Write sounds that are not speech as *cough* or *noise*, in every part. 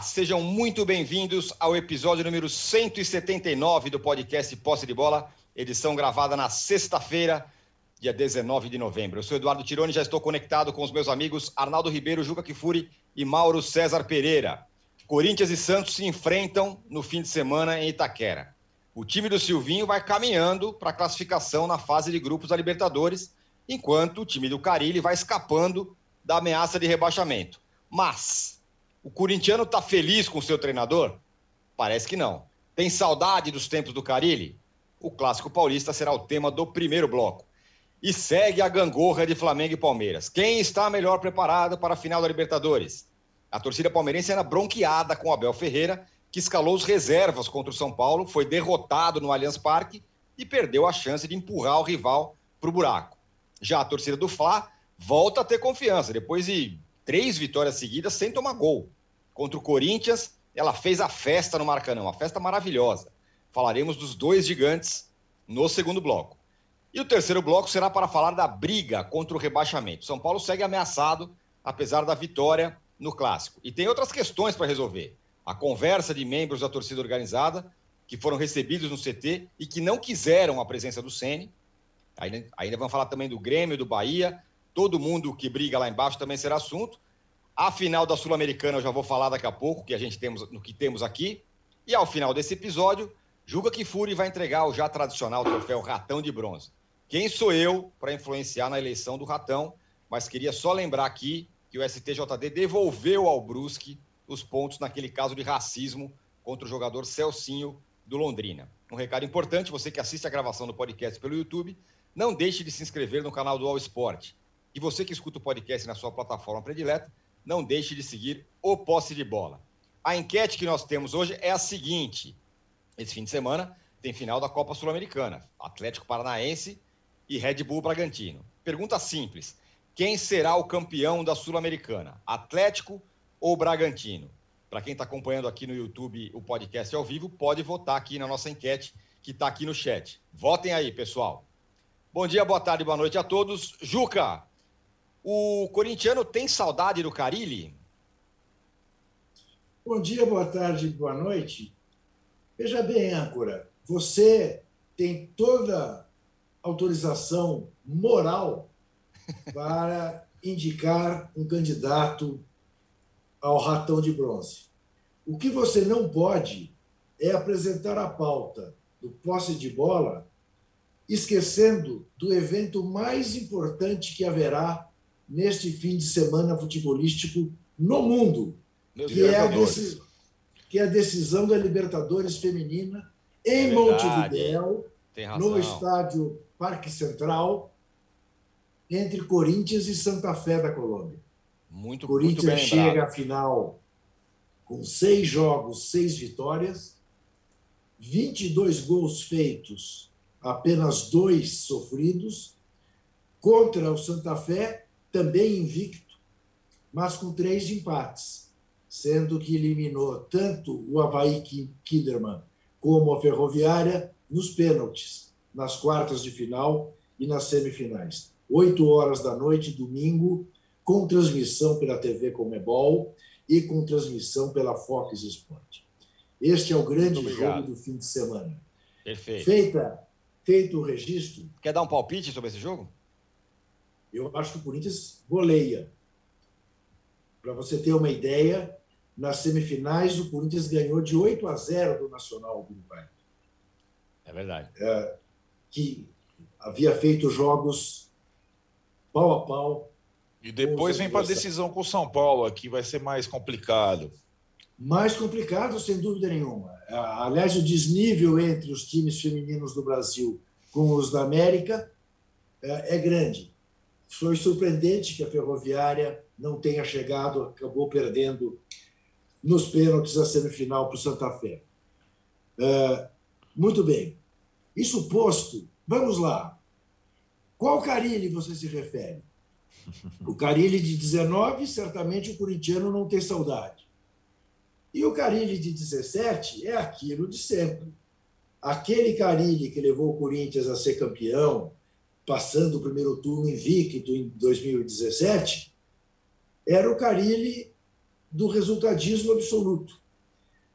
Sejam muito bem-vindos ao episódio número 179 do podcast Posse de Bola, edição gravada na sexta-feira, dia 19 de novembro. Eu sou Eduardo Tironi já estou conectado com os meus amigos Arnaldo Ribeiro, Juca Kifuri e Mauro César Pereira. Corinthians e Santos se enfrentam no fim de semana em Itaquera. O time do Silvinho vai caminhando para a classificação na fase de grupos da Libertadores, enquanto o time do Carilli vai escapando da ameaça de rebaixamento. Mas o corintiano está feliz com o seu treinador? Parece que não. Tem saudade dos tempos do Carilli? O clássico paulista será o tema do primeiro bloco. E segue a gangorra de Flamengo e Palmeiras. Quem está melhor preparado para a final da Libertadores? A torcida palmeirense era bronqueada com Abel Ferreira, que escalou os reservas contra o São Paulo, foi derrotado no Allianz Parque e perdeu a chance de empurrar o rival para o buraco. Já a torcida do Fla volta a ter confiança. Depois de três vitórias seguidas sem tomar gol. Contra o Corinthians, ela fez a festa no Maracanã, uma festa maravilhosa. Falaremos dos dois gigantes no segundo bloco. E o terceiro bloco será para falar da briga contra o rebaixamento. São Paulo segue ameaçado, apesar da vitória no clássico. E tem outras questões para resolver. A conversa de membros da torcida organizada que foram recebidos no CT e que não quiseram a presença do Sene. Ainda, ainda vamos falar também do Grêmio, do Bahia, todo mundo que briga lá embaixo também será assunto. A final da Sul-Americana eu já vou falar daqui a pouco, que a gente temos no que temos aqui. E ao final desse episódio, Julga que Fury vai entregar o já tradicional troféu Ratão de Bronze. Quem sou eu para influenciar na eleição do Ratão? Mas queria só lembrar aqui que o STJD devolveu ao Brusque os pontos naquele caso de racismo contra o jogador Celcinho do Londrina. Um recado importante, você que assiste a gravação do podcast pelo YouTube, não deixe de se inscrever no canal do All Sport. E você que escuta o podcast na sua plataforma predileta, não deixe de seguir o Posse de Bola. A enquete que nós temos hoje é a seguinte: esse fim de semana tem final da Copa Sul-Americana, Atlético Paranaense e Red Bull Bragantino. Pergunta simples: quem será o campeão da Sul-Americana, Atlético ou Bragantino? Para quem está acompanhando aqui no YouTube o podcast ao vivo, pode votar aqui na nossa enquete que está aqui no chat. Votem aí, pessoal. Bom dia, boa tarde, boa noite a todos. Juca, o corintiano tem saudade do Carilli? Bom dia, boa tarde, boa noite. Veja bem, âncora, você tem toda autorização moral *laughs* para indicar um candidato ao ratão de bronze. O que você não pode é apresentar a pauta do posse de bola esquecendo do evento mais importante que haverá neste fim de semana futebolístico no mundo, que é, a que é, a decisão da Libertadores Feminina em é Montevidéu, no estádio Parque Central, entre Corinthians e Santa Fé da Colômbia. Muito, Corinthians muito chega à final com seis jogos, seis vitórias, 22 gols feitos, apenas dois sofridos, contra o Santa Fé, também invicto, mas com três empates, sendo que eliminou tanto o Havaí Kinderman como a Ferroviária nos pênaltis, nas quartas de final e nas semifinais. Oito horas da noite, domingo, com transmissão pela TV Comebol e com transmissão pela Fox Sport. Este é o grande jogo do fim de semana. Perfeito. Feita, feito o registro. Quer dar um palpite sobre esse jogo? Eu acho que o Corinthians goleia. Para você ter uma ideia, nas semifinais o Corinthians ganhou de 8 a 0 do Nacional Uruguai. É verdade. É, que havia feito jogos pau a pau. E depois vem para a decisão com o São Paulo, aqui vai ser mais complicado. Mais complicado, sem dúvida nenhuma. Aliás, o desnível entre os times femininos do Brasil com os da América é, é grande. Foi surpreendente que a Ferroviária não tenha chegado, acabou perdendo nos pênaltis a semifinal para o Santa Fé. Uh, muito bem. Isso posto, vamos lá. Qual Carilli você se refere? O Carilli de 19, certamente o corintiano não tem saudade. E o Carilli de 17 é aquilo de sempre. Aquele Carilli que levou o Corinthians a ser campeão, passando o primeiro turno invicto em 2017, era o Carilli do resultadismo absoluto.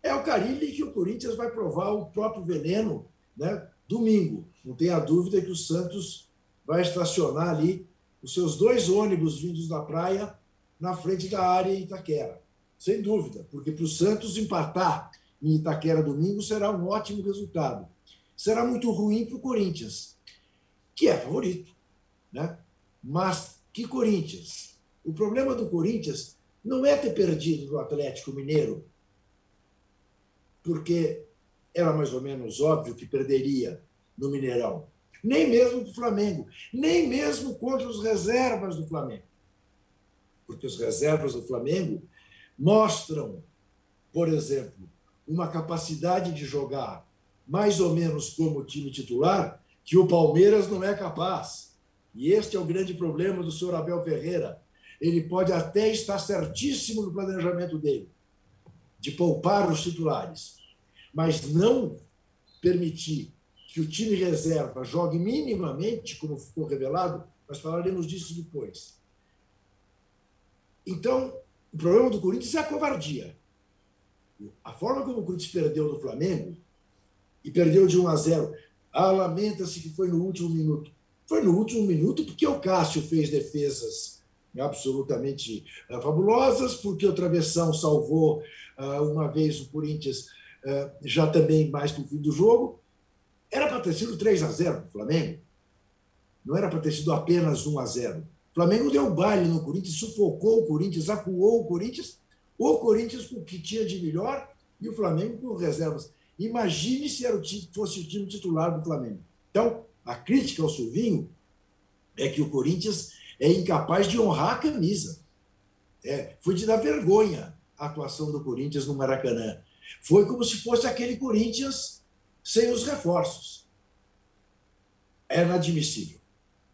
É o Carilli que o Corinthians vai provar o próprio veneno né, domingo. Não tenha dúvida que o Santos vai estacionar ali os seus dois ônibus vindos da praia na frente da área Itaquera. Sem dúvida, porque para o Santos empatar em Itaquera domingo será um ótimo resultado. Será muito ruim para o Corinthians, que é favorito. Né? Mas que Corinthians? O problema do Corinthians não é ter perdido do Atlético Mineiro, porque era mais ou menos óbvio que perderia no Mineirão. Nem mesmo do Flamengo, nem mesmo contra os reservas do Flamengo. Porque os reservas do Flamengo mostram, por exemplo, uma capacidade de jogar mais ou menos como o time titular que o Palmeiras não é capaz. E este é o grande problema do senhor Abel Ferreira. Ele pode até estar certíssimo no planejamento dele, de poupar os titulares, mas não permitir que o time reserva jogue minimamente, como ficou revelado, nós falaremos disso depois. Então, o problema do Corinthians é a covardia. A forma como o Corinthians perdeu do Flamengo, e perdeu de 1 a 0, ah, lamenta-se que foi no último minuto. Foi no último minuto porque o Cássio fez defesas absolutamente uh, fabulosas, porque o Travessão salvou uh, uma vez o Corinthians uh, já também mais para o fim do jogo. Era para ter sido 3 a 0 para o Flamengo. Não era para ter sido apenas 1 a 0. O Flamengo deu um baile no Corinthians, sufocou o Corinthians, acuou o Corinthians o Corinthians com o que tinha de melhor e o Flamengo com reservas. Imagine se o time, fosse o time titular do Flamengo. Então, a crítica ao Silvinho é que o Corinthians é incapaz de honrar a camisa. É, foi de dar vergonha a atuação do Corinthians no Maracanã. Foi como se fosse aquele Corinthians sem os reforços. É inadmissível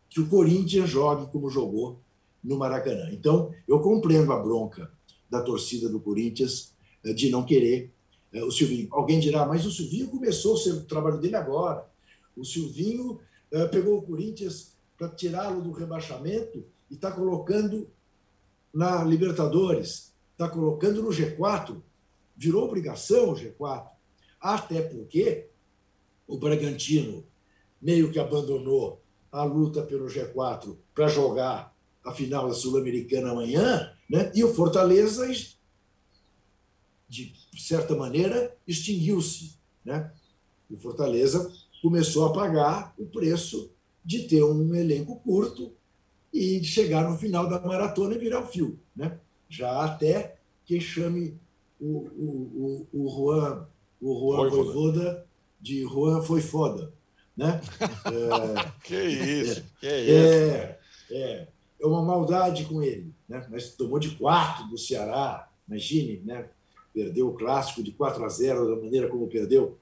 que o Corinthians jogue como jogou no Maracanã. Então, eu compreendo a bronca da torcida do Corinthians eh, de não querer o Silvinho. Alguém dirá, mas o Silvinho começou o trabalho dele agora. O Silvinho eh, pegou o Corinthians para tirá-lo do rebaixamento e está colocando na Libertadores, está colocando no G4. Virou obrigação o G4. Até porque o Bragantino meio que abandonou a luta pelo G4 para jogar a final da Sul-Americana amanhã, né? e o Fortaleza, de certa maneira, extinguiu-se. Né? O Fortaleza começou a pagar o preço de ter um elenco curto e de chegar no final da maratona e virar o fio. Né? Já até quem chame o, o, o, o Juan, o Juan Voivoda de Juan foi foda. Né? É, *laughs* que isso, é, que isso. É, é, é uma maldade com ele. Né? Mas tomou de quarto do Ceará, imagine, né? Perdeu o clássico de 4 a 0 da maneira como perdeu.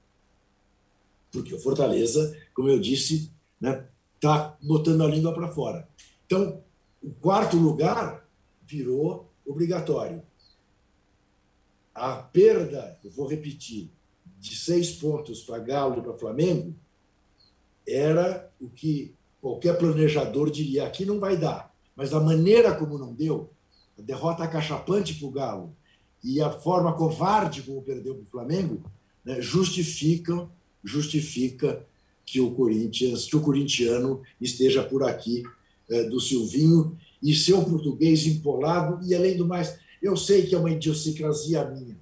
Porque o Fortaleza, como eu disse, está né, tá botando a língua para fora. Então, o quarto lugar virou obrigatório. A perda, eu vou repetir, de seis pontos para Galo e para Flamengo era o que qualquer planejador diria: aqui não vai dar mas a maneira como não deu, a derrota acachapante para o Galo e a forma covarde como perdeu para o Flamengo, né, justificam, justifica que o Corinthians, que o corintiano esteja por aqui é, do Silvinho e seu português empolado. E além do mais, eu sei que é uma idiosincrasia minha,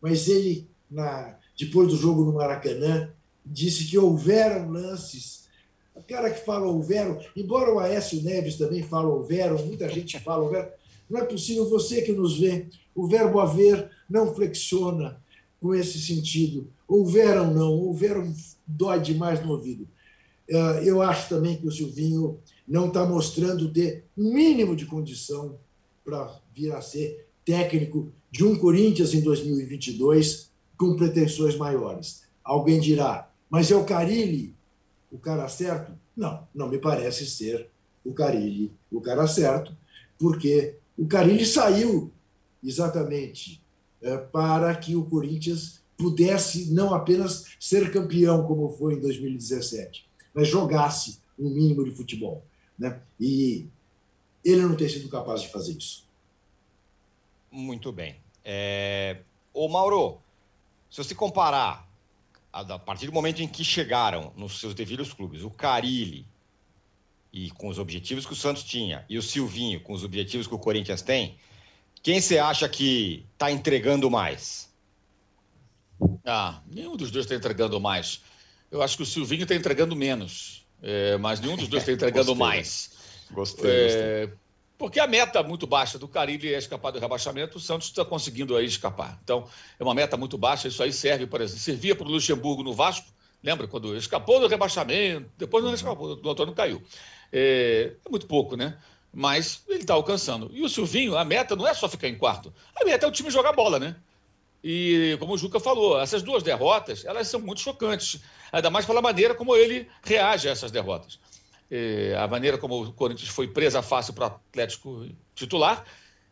mas ele na depois do jogo no Maracanã disse que houveram lances. O cara que fala houveram, embora o Aécio Neves também fala houveram, muita gente fala houveram, não é possível você que nos vê, o verbo haver não flexiona com esse sentido. Houveram não, houveram dói demais no ouvido. Ah, eu acho também que o Silvinho não está mostrando ter mínimo de condição para vir a ser técnico de um Corinthians em 2022 com pretensões maiores. Alguém dirá, mas é o Carilli o cara certo? Não, não me parece ser o Carilli o cara certo, porque o Carilli saiu exatamente é, para que o Corinthians pudesse não apenas ser campeão, como foi em 2017, mas jogasse um mínimo de futebol. Né? E ele não tem sido capaz de fazer isso. Muito bem. É... Ô, Mauro, se você comparar a partir do momento em que chegaram nos seus devidos clubes, o Carilli, e com os objetivos que o Santos tinha, e o Silvinho com os objetivos que o Corinthians tem, quem você acha que está entregando mais? Ah, nenhum dos dois está entregando mais. Eu acho que o Silvinho está entregando menos, é, mas nenhum dos dois está *laughs* entregando gostei, mais. Gostei, é, gostei. Porque a meta muito baixa do Caribe é escapar do rebaixamento, o Santos está conseguindo aí escapar. Então, é uma meta muito baixa, isso aí serve, por exemplo, servia para o Luxemburgo no Vasco, lembra? Quando escapou do rebaixamento, depois não escapou, o Antônio caiu. É, é muito pouco, né? Mas ele está alcançando. E o Silvinho, a meta não é só ficar em quarto, a meta é o time jogar bola, né? E como o Juca falou, essas duas derrotas, elas são muito chocantes, ainda mais pela maneira como ele reage a essas derrotas. Eh, a maneira como o Corinthians foi presa fácil para o Atlético titular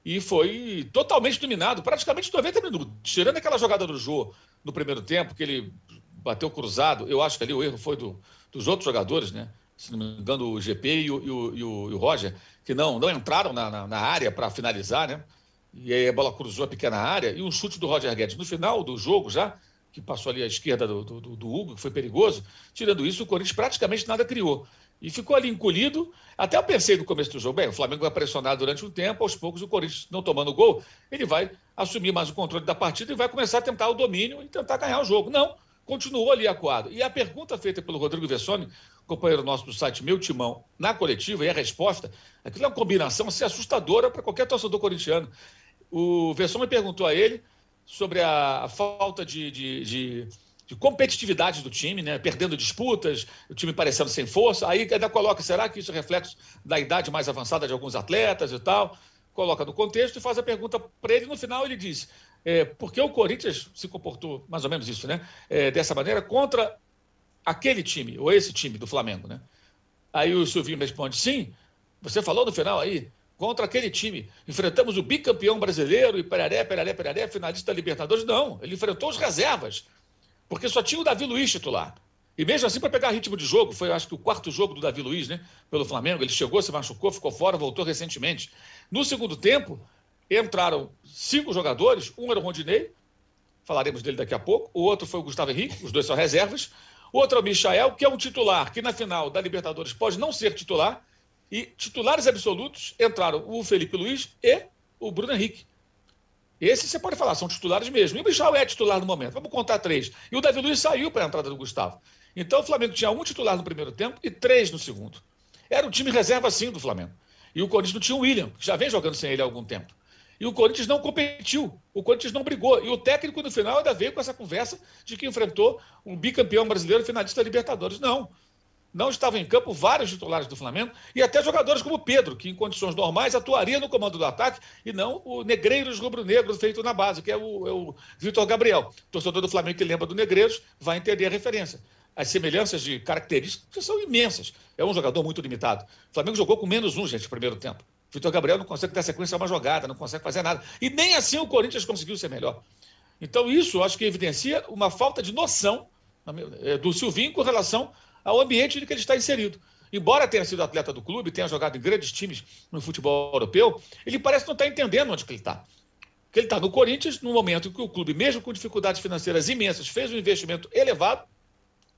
e foi totalmente dominado, praticamente 90 minutos. Tirando aquela jogada do Jô no primeiro tempo, que ele bateu cruzado, eu acho que ali o erro foi do, dos outros jogadores, né? Se não me engano, o GP e o, e o, e o, Roger, que não, não entraram na, na, na área para finalizar, né? E aí a bola cruzou a pequena área e um chute do Roger Guedes no final do jogo já, que passou ali à esquerda do, do, do Hugo, que foi perigoso. Tirando isso, o Corinthians praticamente nada criou. E ficou ali encolhido. Até eu pensei no começo do jogo, bem, o Flamengo vai pressionar durante um tempo, aos poucos o Corinthians não tomando gol, ele vai assumir mais o controle da partida e vai começar a tentar o domínio e tentar ganhar o jogo. Não, continuou ali acuado. E a pergunta feita pelo Rodrigo Vessoni, companheiro nosso do site Meu Timão, na coletiva, e a resposta, aquilo é uma combinação assim, assustadora para qualquer torcedor corintiano. O Vessoni perguntou a ele sobre a, falta de, de, de de competitividade do time, né? perdendo disputas, o time parecendo sem força. Aí ainda coloca, será que isso é reflexo da idade mais avançada de alguns atletas e tal? Coloca no contexto e faz a pergunta para ele. No final, ele diz: é, por que o Corinthians se comportou mais ou menos isso, né? É, dessa maneira, contra aquele time, ou esse time do Flamengo, né? Aí o Silvinho responde: sim, você falou no final aí, contra aquele time. Enfrentamos o bicampeão brasileiro e peraré, peraré, peraré, finalista da Libertadores. Não, ele enfrentou os reservas porque só tinha o Davi Luiz titular. E mesmo assim, para pegar ritmo de jogo, foi acho que o quarto jogo do Davi Luiz, né? Pelo Flamengo. Ele chegou, se machucou, ficou fora, voltou recentemente. No segundo tempo, entraram cinco jogadores. Um era o Rondinei, falaremos dele daqui a pouco. O outro foi o Gustavo Henrique, os dois são reservas. Outro é o Michael, que é um titular, que na final da Libertadores pode não ser titular. E titulares absolutos entraram o Felipe Luiz e o Bruno Henrique. Esses você pode falar, são titulares mesmo. E o Michel é titular no momento. Vamos contar três. E o Davi Luiz saiu para a entrada do Gustavo. Então o Flamengo tinha um titular no primeiro tempo e três no segundo. Era o time reserva sim do Flamengo. E o Corinthians não tinha o William, que já vem jogando sem ele há algum tempo. E o Corinthians não competiu, o Corinthians não brigou. E o técnico, no final, ainda veio com essa conversa de que enfrentou um bicampeão brasileiro finalista da Libertadores. Não não estavam em campo vários titulares do Flamengo e até jogadores como Pedro, que em condições normais atuaria no comando do ataque e não o Negreiros Rubro-Negro feito na base, que é o, é o Vitor Gabriel. torcedor do Flamengo que lembra do Negreiros vai entender a referência. As semelhanças de características são imensas. É um jogador muito limitado. O Flamengo jogou com menos um, gente, no primeiro tempo. Vitor Gabriel não consegue dar sequência a uma jogada, não consegue fazer nada. E nem assim o Corinthians conseguiu ser melhor. Então, isso acho que evidencia uma falta de noção é, do Silvinho com relação ao ambiente em que ele está inserido. Embora tenha sido atleta do clube, tenha jogado em grandes times no futebol europeu, ele parece não estar entendendo onde ele está. Porque ele está no Corinthians, no momento em que o clube, mesmo com dificuldades financeiras imensas, fez um investimento elevado,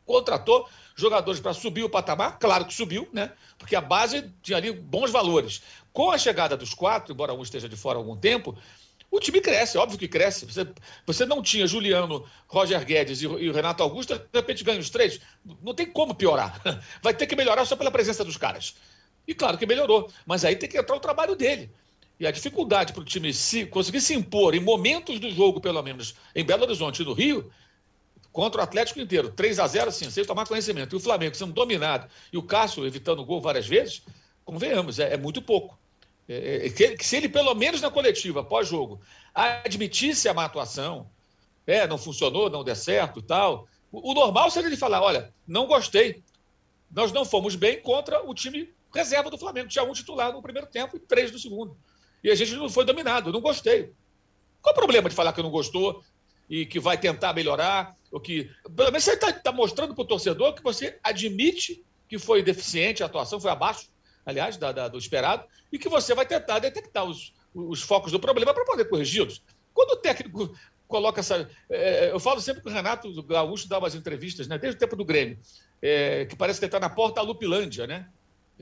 contratou jogadores para subir o patamar, claro que subiu, né? Porque a base tinha ali bons valores. Com a chegada dos quatro, embora um esteja de fora há algum tempo, o time cresce, óbvio que cresce. Você, você não tinha Juliano, Roger Guedes e, e Renato Augusto, de repente ganha os três. Não tem como piorar. *laughs* Vai ter que melhorar só pela presença dos caras. E claro que melhorou, mas aí tem que entrar o trabalho dele. E a dificuldade para o time se, conseguir se impor em momentos do jogo, pelo menos em Belo Horizonte e no Rio, contra o Atlético inteiro, 3 a 0 sim, sem tomar conhecimento. E o Flamengo sendo dominado e o Cássio evitando o gol várias vezes, convenhamos, é, é muito pouco. É, é, que, que, se ele, pelo menos na coletiva, pós-jogo, admitisse a má atuação, é, não funcionou, não deu certo tal, o, o, normal seria ele falar: olha, não gostei. Nós não fomos bem contra o time reserva do Flamengo. Tinha um titular no primeiro tempo e três no segundo. E a gente não foi dominado, não gostei. Qual o problema de falar que não gostou e que vai tentar melhorar? Ou que, pelo menos você está tá mostrando para o torcedor que você admite que foi deficiente, a atuação foi abaixo aliás, da, da, do esperado, e que você vai tentar detectar os, os focos do problema para poder corrigi-los. Quando o técnico coloca essa. É, eu falo sempre que o Renato Gaúcho dá umas entrevistas, né, desde o tempo do Grêmio, é, que parece que ele está na porta da Lupilândia, né?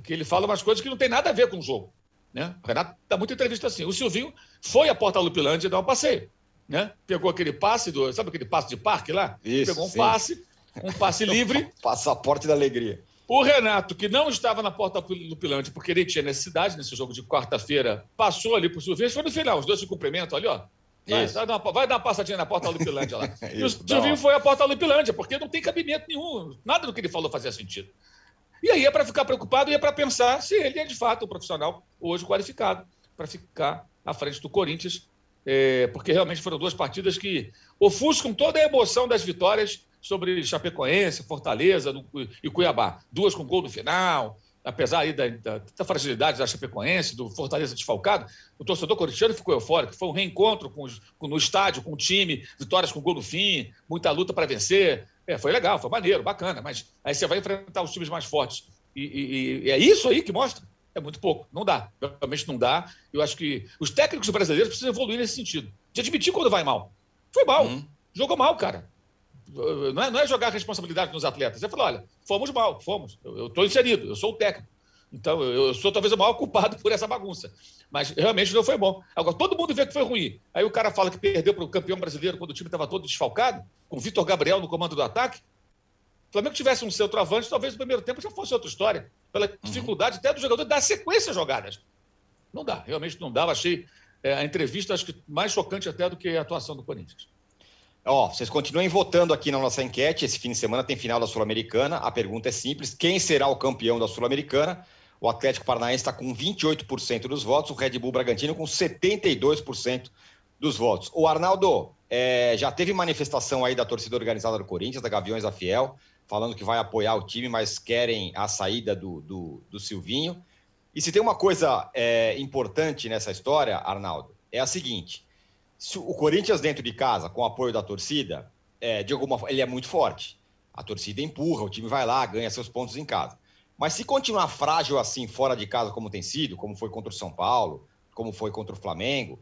Que ele fala umas coisas que não tem nada a ver com o jogo. Né? O Renato dá muita entrevista assim. O Silvinho foi à porta da Lupilândia dar um passeio. Né? Pegou aquele passe do. Sabe aquele passe de parque lá? Isso, Pegou um sim. passe, um passe livre. *laughs* Passaporte da alegria. O Renato, que não estava na porta do Pilante porque ele tinha necessidade nesse jogo de quarta-feira, passou ali por Silvinho. Foi no final, os dois se cumprimentam ali, ó. Vai, vai dar, uma, vai dar uma passadinha na porta Lupilândia lá. *laughs* e o Silvinho foi à porta da Lupilândia, porque não tem cabimento nenhum. Nada do que ele falou fazia sentido. E aí é para ficar preocupado e é para pensar se ele é de fato um profissional hoje qualificado para ficar à frente do Corinthians, é, porque realmente foram duas partidas que ofuscam toda a emoção das vitórias sobre Chapecoense, Fortaleza e Cuiabá. Duas com gol no final, apesar aí da, da- da fragilidade da Chapecoense, do Fortaleza desfalcado, o torcedor corintiano ficou eufórico. Foi um reencontro com os- com- no estádio, com o time, vitórias com gol no fim, muita luta para vencer. É, foi legal, foi maneiro, bacana, mas aí você vai enfrentar os times mais fortes. E, e- e é isso aí que mostra. É muito pouco. Não dá. Realmente não dá. Eu acho que os técnicos brasileiros precisam evoluir nesse sentido. De admitir quando vai mal. Foi mal. Hum. Jogou mal, cara. Não é, não é jogar a responsabilidade nos atletas. É falar, olha, fomos mal, fomos. Eu estou inserido, eu sou o técnico. Então, eu, eu sou talvez o maior culpado *laughs* por essa bagunça. Mas realmente não foi bom. Agora, todo mundo vê que foi ruim. Aí o cara fala que perdeu para o campeão brasileiro quando o time estava todo desfalcado, com o Vitor Gabriel no comando do ataque. Se o Flamengo tivesse um centroavante, talvez no primeiro tempo já fosse outra história. Pela dificuldade até do jogador dar sequência às jogadas. Não dá, realmente não dá. Achei é, a entrevista, acho que mais chocante até do que a atuação do Corinthians. Ó, vocês continuem votando aqui na nossa enquete. Esse fim de semana tem final da Sul-Americana. A pergunta é simples: quem será o campeão da Sul-Americana? O Atlético Paranaense está com 28% dos votos, o Red Bull Bragantino com 72% dos votos. O Arnaldo, é, já teve manifestação aí da torcida organizada do Corinthians, da Gaviões da Fiel, falando que vai apoiar o time, mas querem a saída do, do, do Silvinho. E se tem uma coisa é, importante nessa história, Arnaldo, é a seguinte: se o Corinthians dentro de casa, com o apoio da torcida, é, de alguma ele é muito forte. A torcida empurra, o time vai lá, ganha seus pontos em casa. Mas se continuar frágil assim fora de casa, como tem sido, como foi contra o São Paulo, como foi contra o Flamengo,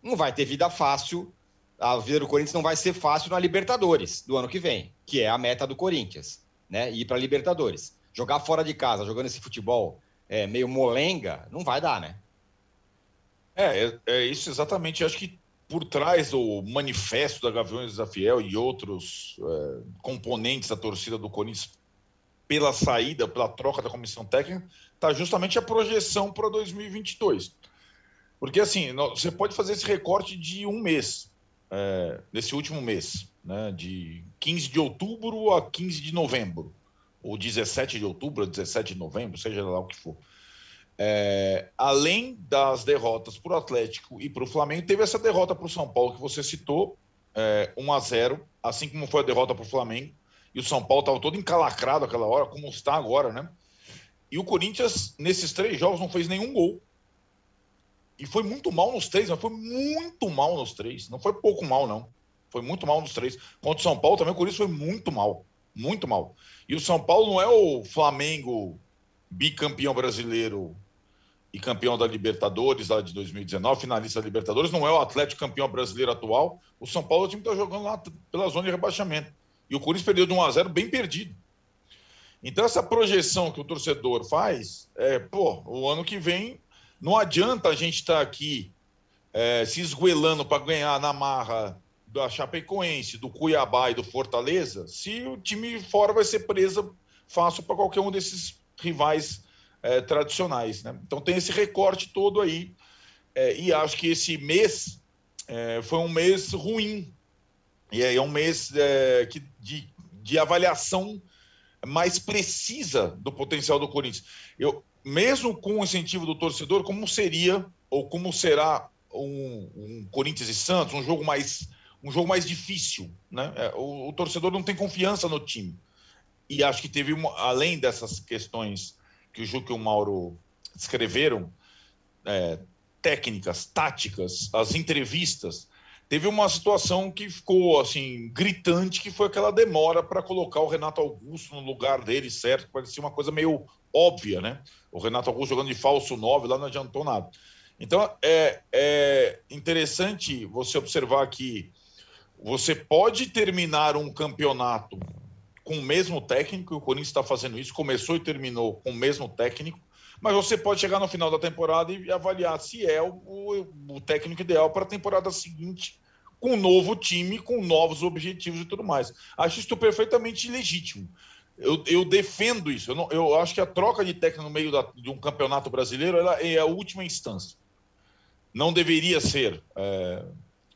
não vai ter vida fácil. A vida do Corinthians não vai ser fácil na Libertadores do ano que vem, que é a meta do Corinthians, né? Ir para Libertadores. Jogar fora de casa, jogando esse futebol é, meio molenga, não vai dar, né? É, é, é isso exatamente. Eu acho que por trás do manifesto da Gaviões da Fiel e outros é, componentes da torcida do Corinthians pela saída, pela troca da comissão técnica, está justamente a projeção para 2022. Porque assim, você pode fazer esse recorte de um mês, é, nesse último mês, né, de 15 de outubro a 15 de novembro, ou 17 de outubro a 17 de novembro, seja lá o que for. É, além das derrotas para o Atlético e para o Flamengo, teve essa derrota para o São Paulo que você citou, é, 1 a 0 assim como foi a derrota para o Flamengo. E o São Paulo estava todo encalacrado aquela hora, como está agora, né? E o Corinthians, nesses três jogos, não fez nenhum gol. E foi muito mal nos três, mas foi muito mal nos três. Não foi pouco mal, não. Foi muito mal nos três. Contra o São Paulo também, o Corinthians foi muito mal. Muito mal. E o São Paulo não é o Flamengo bicampeão brasileiro e campeão da Libertadores lá de 2019, finalista da Libertadores, não é o Atlético campeão brasileiro atual. O São Paulo é o time que está jogando lá pela zona de rebaixamento. E o Corinthians perdeu de 1 a 0 bem perdido. Então, essa projeção que o torcedor faz, é, pô, o ano que vem não adianta a gente estar aqui é, se esguelando para ganhar na marra da Chapecoense, do Cuiabá e do Fortaleza, se o time fora vai ser presa fácil para qualquer um desses rivais é, tradicionais. Né? Então tem esse recorte todo aí. É, e acho que esse mês é, foi um mês ruim. E é um mês é, que, de, de avaliação mais precisa do potencial do Corinthians. Eu, mesmo com o incentivo do torcedor, como seria ou como será um, um Corinthians e Santos, um jogo mais um jogo mais difícil, né? O, o torcedor não tem confiança no time e acho que teve uma, além dessas questões que o Juca e o Mauro escreveram, é, técnicas, táticas, as entrevistas, teve uma situação que ficou assim gritante, que foi aquela demora para colocar o Renato Augusto no lugar dele, certo? Parecia uma coisa meio óbvia, né? O Renato Augusto jogando de falso 9 lá não adiantou nada. Então é, é interessante você observar que você pode terminar um campeonato com o mesmo técnico, o Corinthians está fazendo isso, começou e terminou com o mesmo técnico, mas você pode chegar no final da temporada e avaliar se é o, o, o técnico ideal para a temporada seguinte, com um novo time, com novos objetivos e tudo mais. Acho isso perfeitamente legítimo. Eu, eu defendo isso. Eu, não, eu, acho que a troca de técnico no meio da, de um campeonato brasileiro é a última instância. Não deveria ser. É,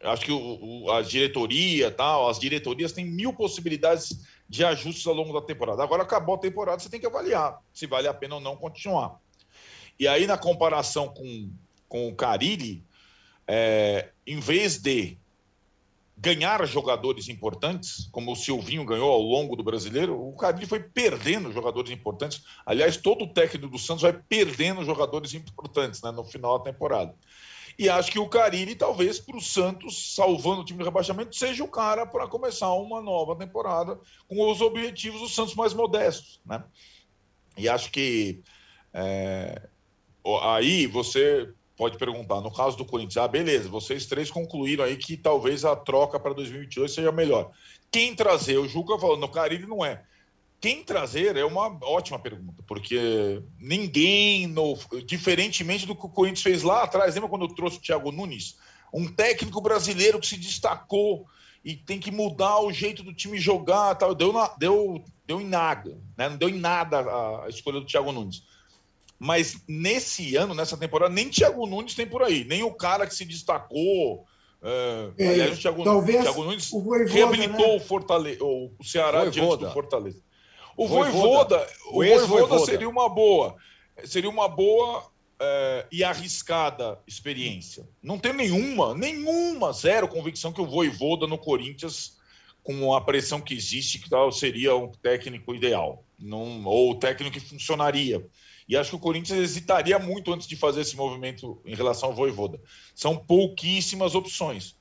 acho que o, o, a diretoria, tal, as diretorias têm mil possibilidades de ajustes ao longo da temporada. Agora acabou a temporada, você tem que avaliar se vale a pena ou não continuar. E aí, na comparação com, com o Carilli, é, em vez de ganhar jogadores importantes, como o Silvinho ganhou ao longo do brasileiro, o Carilli foi perdendo jogadores importantes. Aliás, todo o técnico do Santos vai perdendo jogadores importantes né, no final da temporada. E acho que o Carilli, talvez, para o Santos, salvando o time de rebaixamento, seja o cara para começar uma nova temporada com os objetivos do Santos mais modestos. Né? E acho que é, aí você pode perguntar, no caso do Corinthians, ah, beleza, vocês três concluíram aí que talvez a troca para 2022 seja melhor. Quem trazer? O Juca falou, no Carilli não é. Quem trazer é uma ótima pergunta, porque ninguém, no, diferentemente do que o Corinthians fez lá atrás, lembra quando eu trouxe o Thiago Nunes? Um técnico brasileiro que se destacou e tem que mudar o jeito do time jogar, tal. Deu, na, deu, deu em nada, né? não deu em nada a, a escolha do Thiago Nunes. Mas nesse ano, nessa temporada, nem Thiago Nunes tem por aí, nem o cara que se destacou. É, é, aliás, o Thiago, talvez Thiago Nunes o Voivoda, reabilitou né? o, Fortale o Ceará Voivoda. diante do Fortaleza. O Voivoda, Voivoda o Voivoda, Voivoda seria uma boa, seria uma boa é, e arriscada experiência. Não tem nenhuma, nenhuma, zero convicção que o Voivoda no Corinthians, com a pressão que existe, que tal, seria um técnico ideal, não, ou o técnico que funcionaria. E acho que o Corinthians hesitaria muito antes de fazer esse movimento em relação ao Voivoda. São pouquíssimas opções.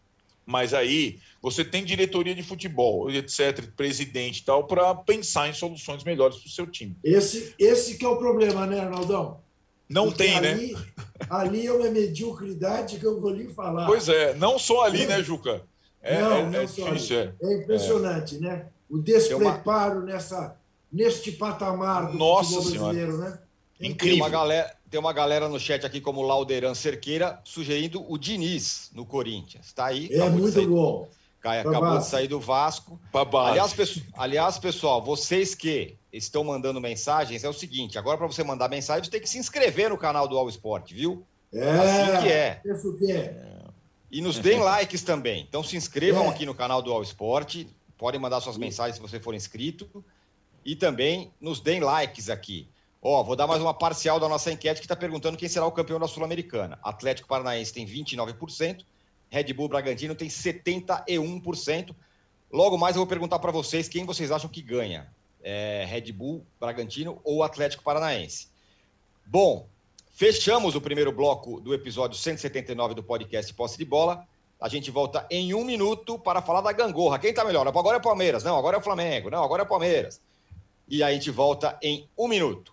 Mas aí você tem diretoria de futebol, etc., presidente e tal, para pensar em soluções melhores para o seu time. Esse, esse que é o problema, né, Arnaldão? Não Porque tem, né? ali, né? Ali é uma mediocridade que eu vou lhe falar. Pois é, não só ali, é. né, Juca? É, não, é, não é difícil, é. é. impressionante, né? O despreparo uma... nessa, neste patamar do Nossa futebol brasileiro, senhora. né? Incrível. Tem uma, galera, tem uma galera no chat aqui, como Lauderan Cerqueira, sugerindo o Diniz no Corinthians. Está aí. É muito bom. Cai, acabou de sair do Vasco. Aliás, aliás, pessoal, vocês que estão mandando mensagens, é o seguinte: agora, para você mandar mensagem, você tem que se inscrever no canal do All Sport, viu? É, assim que é. Isso que é. E nos deem likes também. Então se inscrevam é. aqui no canal do All Sport. Podem mandar suas mensagens se você for inscrito. E também nos deem likes aqui. Ó, vou dar mais uma parcial da nossa enquete que está perguntando quem será o campeão da Sul-Americana. Atlético Paranaense tem 29%, Red Bull Bragantino tem 71%. Logo mais eu vou perguntar para vocês quem vocês acham que ganha. É, Red Bull, Bragantino ou Atlético Paranaense. Bom, fechamos o primeiro bloco do episódio 179 do podcast Posse de Bola. A gente volta em um minuto para falar da gangorra. Quem está melhor? Agora é Palmeiras. Não, agora é o Flamengo. Não, agora é Palmeiras. E a gente volta em um minuto.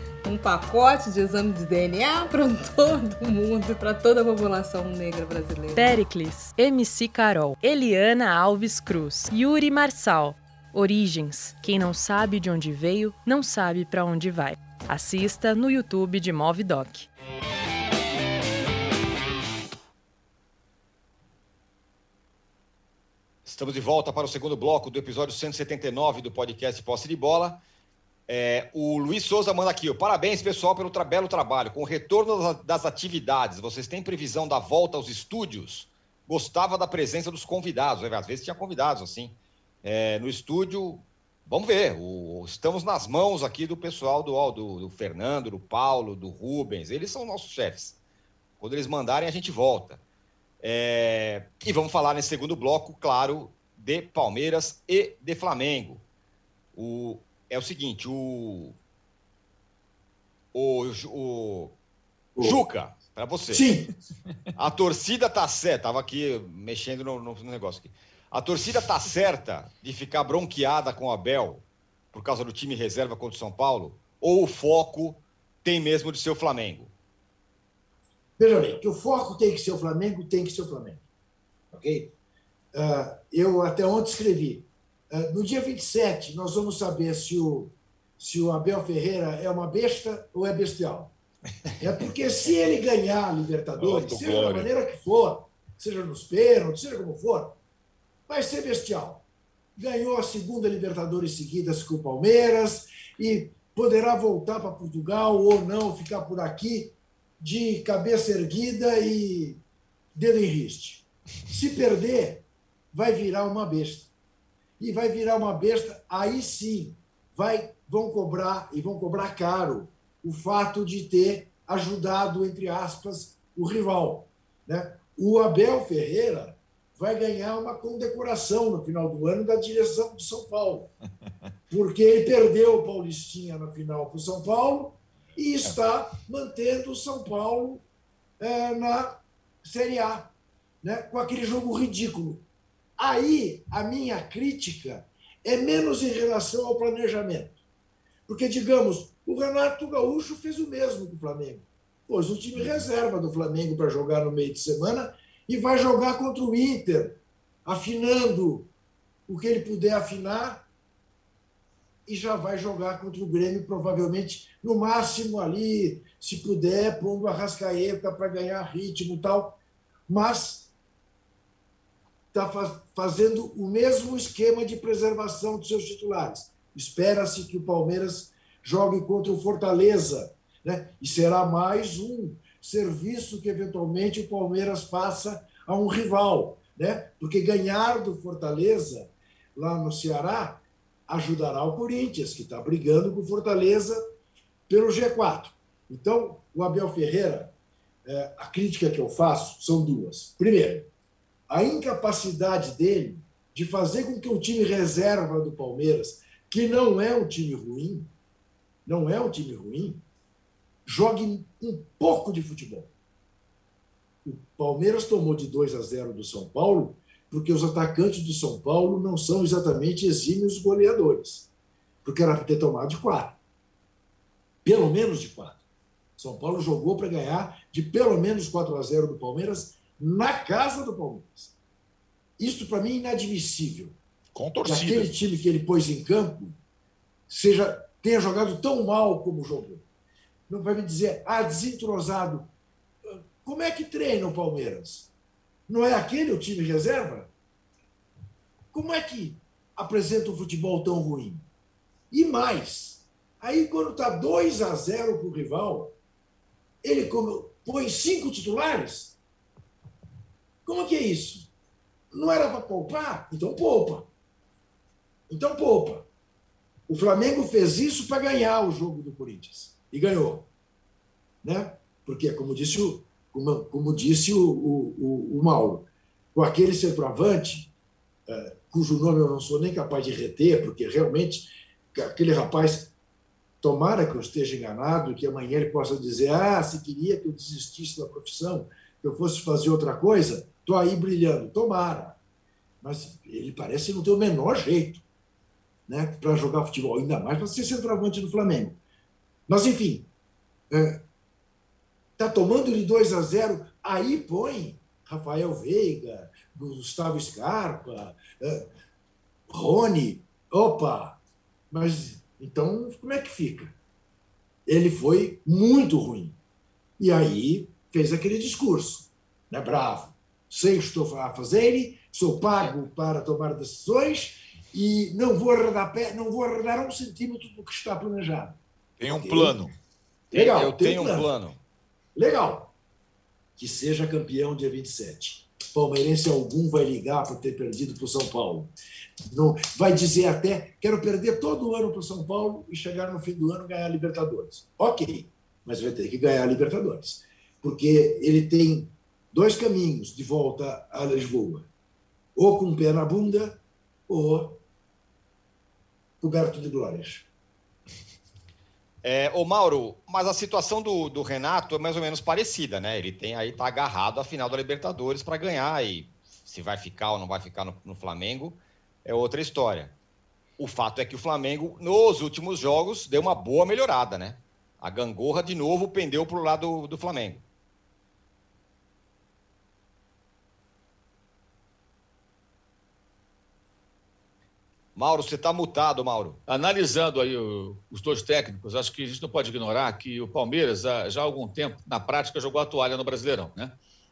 um pacote de exame de DNA para *laughs* todo mundo, para toda a população negra brasileira. Pericles, MC Carol, Eliana Alves Cruz, Yuri Marçal. Origens. Quem não sabe de onde veio, não sabe para onde vai. Assista no YouTube de Movidoc. Estamos de volta para o segundo bloco do episódio 179 do podcast Posse de Bola. É, o Luiz Souza manda aqui, ó, parabéns pessoal pelo tra belo trabalho. Com o retorno das atividades, vocês têm previsão da volta aos estúdios? Gostava da presença dos convidados, às vezes tinha convidados assim. É, no estúdio, vamos ver, o, estamos nas mãos aqui do pessoal do, do, do Fernando, do Paulo, do Rubens, eles são nossos chefes. Quando eles mandarem, a gente volta. É, e vamos falar nesse segundo bloco, claro, de Palmeiras e de Flamengo. O, é o seguinte, o. O, o, o Juca, para você. Sim. A torcida tá certa. Tava aqui mexendo no, no, negócio aqui. A torcida tá certa de ficar bronqueada com o Abel por causa do time reserva contra o São Paulo? Ou o foco tem mesmo de ser o Flamengo? Veja bem, que o foco tem que ser o Flamengo, tem que ser o Flamengo. Ok? Uh, eu até ontem escrevi. Uh, no dia 27, nós vamos saber se o, se o Abel Ferreira é uma besta ou é bestial. É porque se ele ganhar a Libertadores, seja glória. da maneira que for, seja nos pênaltis, seja como for, vai ser bestial. Ganhou a segunda Libertadores seguidas com o Palmeiras e poderá voltar para Portugal ou não, ficar por aqui de cabeça erguida e dedo em riste. Se perder, vai virar uma besta. E vai virar uma besta, aí sim, vai, vão cobrar, e vão cobrar caro, o fato de ter ajudado, entre aspas, o rival. Né? O Abel Ferreira vai ganhar uma condecoração no final do ano da direção do São Paulo, *laughs* porque ele perdeu o Paulistinha na final para o São Paulo e está mantendo o São Paulo é, na Série A, né? com aquele jogo ridículo. Aí a minha crítica é menos em relação ao planejamento. Porque, digamos, o Renato Gaúcho fez o mesmo com o Flamengo. Pôs o time reserva do Flamengo para jogar no meio de semana e vai jogar contra o Inter, afinando o que ele puder afinar e já vai jogar contra o Grêmio, provavelmente, no máximo ali, se puder, pondo a rascaeta para ganhar ritmo e tal. Mas está faz, fazendo o mesmo esquema de preservação dos seus titulares. Espera-se que o Palmeiras jogue contra o Fortaleza, né? e será mais um serviço que eventualmente o Palmeiras faça a um rival, né? porque ganhar do Fortaleza lá no Ceará ajudará o Corinthians, que está brigando com o Fortaleza pelo G4. Então, o Abel Ferreira, é, a crítica que eu faço são duas. Primeiro, a incapacidade dele de fazer com que o time reserva do Palmeiras, que não é um time ruim, não é um time ruim, jogue um pouco de futebol. O Palmeiras tomou de 2 a 0 do São Paulo porque os atacantes do São Paulo não são exatamente exímios goleadores, porque era para ter tomado de quatro. Pelo menos de quatro. São Paulo jogou para ganhar de pelo menos 4 a 0 do Palmeiras na casa do Palmeiras. Isso, para mim, é inadmissível. Com torcida. Que aquele time que ele pôs em campo seja, tenha jogado tão mal como jogou. Não vai me dizer, ah, desentrosado. Como é que treina o Palmeiras? Não é aquele o time reserva? Como é que apresenta um futebol tão ruim? E mais, aí quando está 2 a 0 para o rival, ele põe cinco titulares? Como que é isso? Não era para poupar? Então poupa. Então poupa. O Flamengo fez isso para ganhar o jogo do Corinthians. E ganhou. Né? Porque, como disse o, como, como disse o, o, o, Mauro, com aquele centroavante, é, cujo nome eu não sou nem capaz de reter, porque realmente aquele rapaz, tomara que eu esteja enganado, que amanhã ele possa dizer: ah, se queria que eu desistisse da profissão, que eu fosse fazer outra coisa, estou aí brilhando. Tomara. Mas ele parece não ter o menor jeito né, para jogar futebol, ainda mais para ser centroavante do Flamengo. Mas, enfim, é, está tomando de 2 a 0, aí põe Rafael Veiga, Gustavo Scarpa, uh, Rony. Opa! Mas então como é que fica? Ele foi muito ruim. E aí fez aquele discurso, né? Bravo. Sei o que estou a fazer, sou pago para tomar decisões e não vou arredar pé, não vou arredar um centímetro do que está planejado. Tem um okay? plano. Legal, eu tenho um plano. plano. Legal. Que seja campeão dia 27. Palmeirense algum vai ligar por ter perdido para o São Paulo. Não, vai dizer até: quero perder todo o ano para o São Paulo e chegar no fim do ano ganhar a Libertadores. Ok, mas vai ter que ganhar a Libertadores. Porque ele tem dois caminhos de volta a Lisboa: ou com o pé na bunda, ou coberto de glórias. É, ô Mauro, mas a situação do, do, Renato é mais ou menos parecida, né? Ele tem aí, tá agarrado à final da Libertadores para ganhar e se vai ficar ou não vai ficar no, no, Flamengo é outra história. O fato é que o Flamengo, nos últimos jogos, deu uma boa melhorada, né? A gangorra de novo pendeu para o lado do, do Flamengo. Mauro, você está mutado, Mauro. Analisando aí o, os dois técnicos, acho que a gente não pode ignorar que o Palmeiras, já há algum tempo, na prática, jogou a toalha no Brasileirão, né?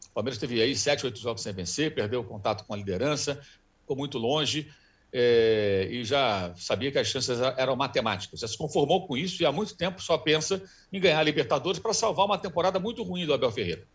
O Palmeiras teve aí sete, oito jogos sem vencer, perdeu o contato com a liderança, ficou muito longe é, e já sabia que as chances eram matemáticas. Já se conformou com isso e há muito tempo só pensa em ganhar a Libertadores para salvar uma temporada muito ruim do Abel Ferreira.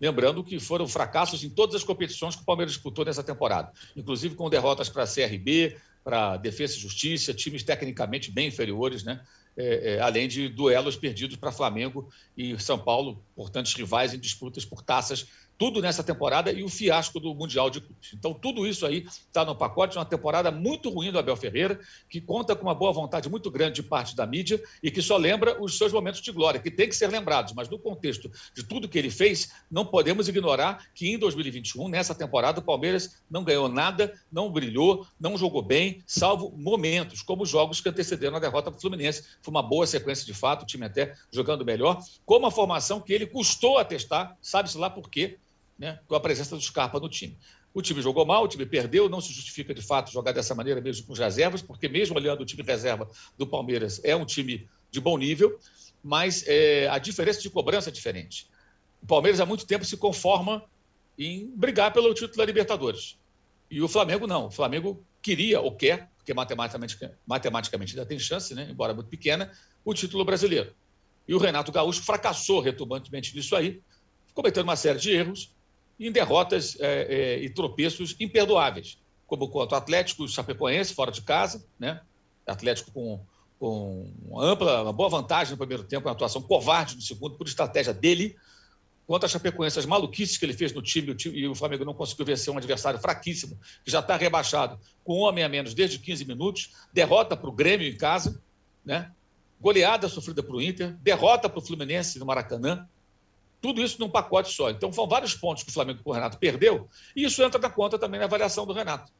Lembrando que foram fracassos em todas as competições que o Palmeiras disputou nessa temporada, inclusive com derrotas para a CRB, para Defesa e Justiça, times tecnicamente bem inferiores, né? É, é, além de duelos perdidos para Flamengo e São Paulo, importantes rivais em disputas por taças tudo nessa temporada e o fiasco do Mundial de Clubes. Então, tudo isso aí está no pacote, uma temporada muito ruim do Abel Ferreira, que conta com uma boa vontade muito grande de parte da mídia e que só lembra os seus momentos de glória, que tem que ser lembrados, mas no contexto de tudo que ele fez, não podemos ignorar que em 2021, nessa temporada, o Palmeiras não ganhou nada, não brilhou, não jogou bem, salvo momentos, como os jogos que antecederam a derrota para o Fluminense. Foi uma boa sequência de fato, o time até jogando melhor, como a formação que ele custou a testar, sabe-se lá por quê, né, com a presença do Scarpa no time. O time jogou mal, o time perdeu, não se justifica de fato jogar dessa maneira mesmo com reservas, porque mesmo olhando o time reserva do Palmeiras é um time de bom nível, mas é, a diferença de cobrança é diferente. O Palmeiras há muito tempo se conforma em brigar pelo título da Libertadores. E o Flamengo não. O Flamengo queria ou quer, porque matematicamente, matematicamente ainda tem chance, né, embora muito pequena, o título brasileiro. E o Renato Gaúcho fracassou retumbantemente nisso aí, cometendo uma série de erros, em derrotas é, é, e tropeços imperdoáveis, como contra o Atlético Chapecoense, fora de casa, né? Atlético com, com uma ampla, uma boa vantagem no primeiro tempo, uma atuação covarde no segundo, por estratégia dele, contra a Chapecoense, as maluquices que ele fez no time, o time, e o Flamengo não conseguiu vencer um adversário fraquíssimo, que já está rebaixado, com um homem a menos desde 15 minutos, derrota para o Grêmio em casa, né? goleada sofrida para o Inter, derrota para o Fluminense no Maracanã, tudo isso num pacote só. Então, foram vários pontos que o Flamengo com o Renato perdeu, e isso entra na conta também na avaliação do Renato.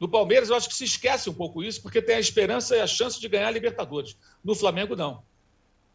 No Palmeiras, eu acho que se esquece um pouco isso, porque tem a esperança e a chance de ganhar a Libertadores. No Flamengo, não.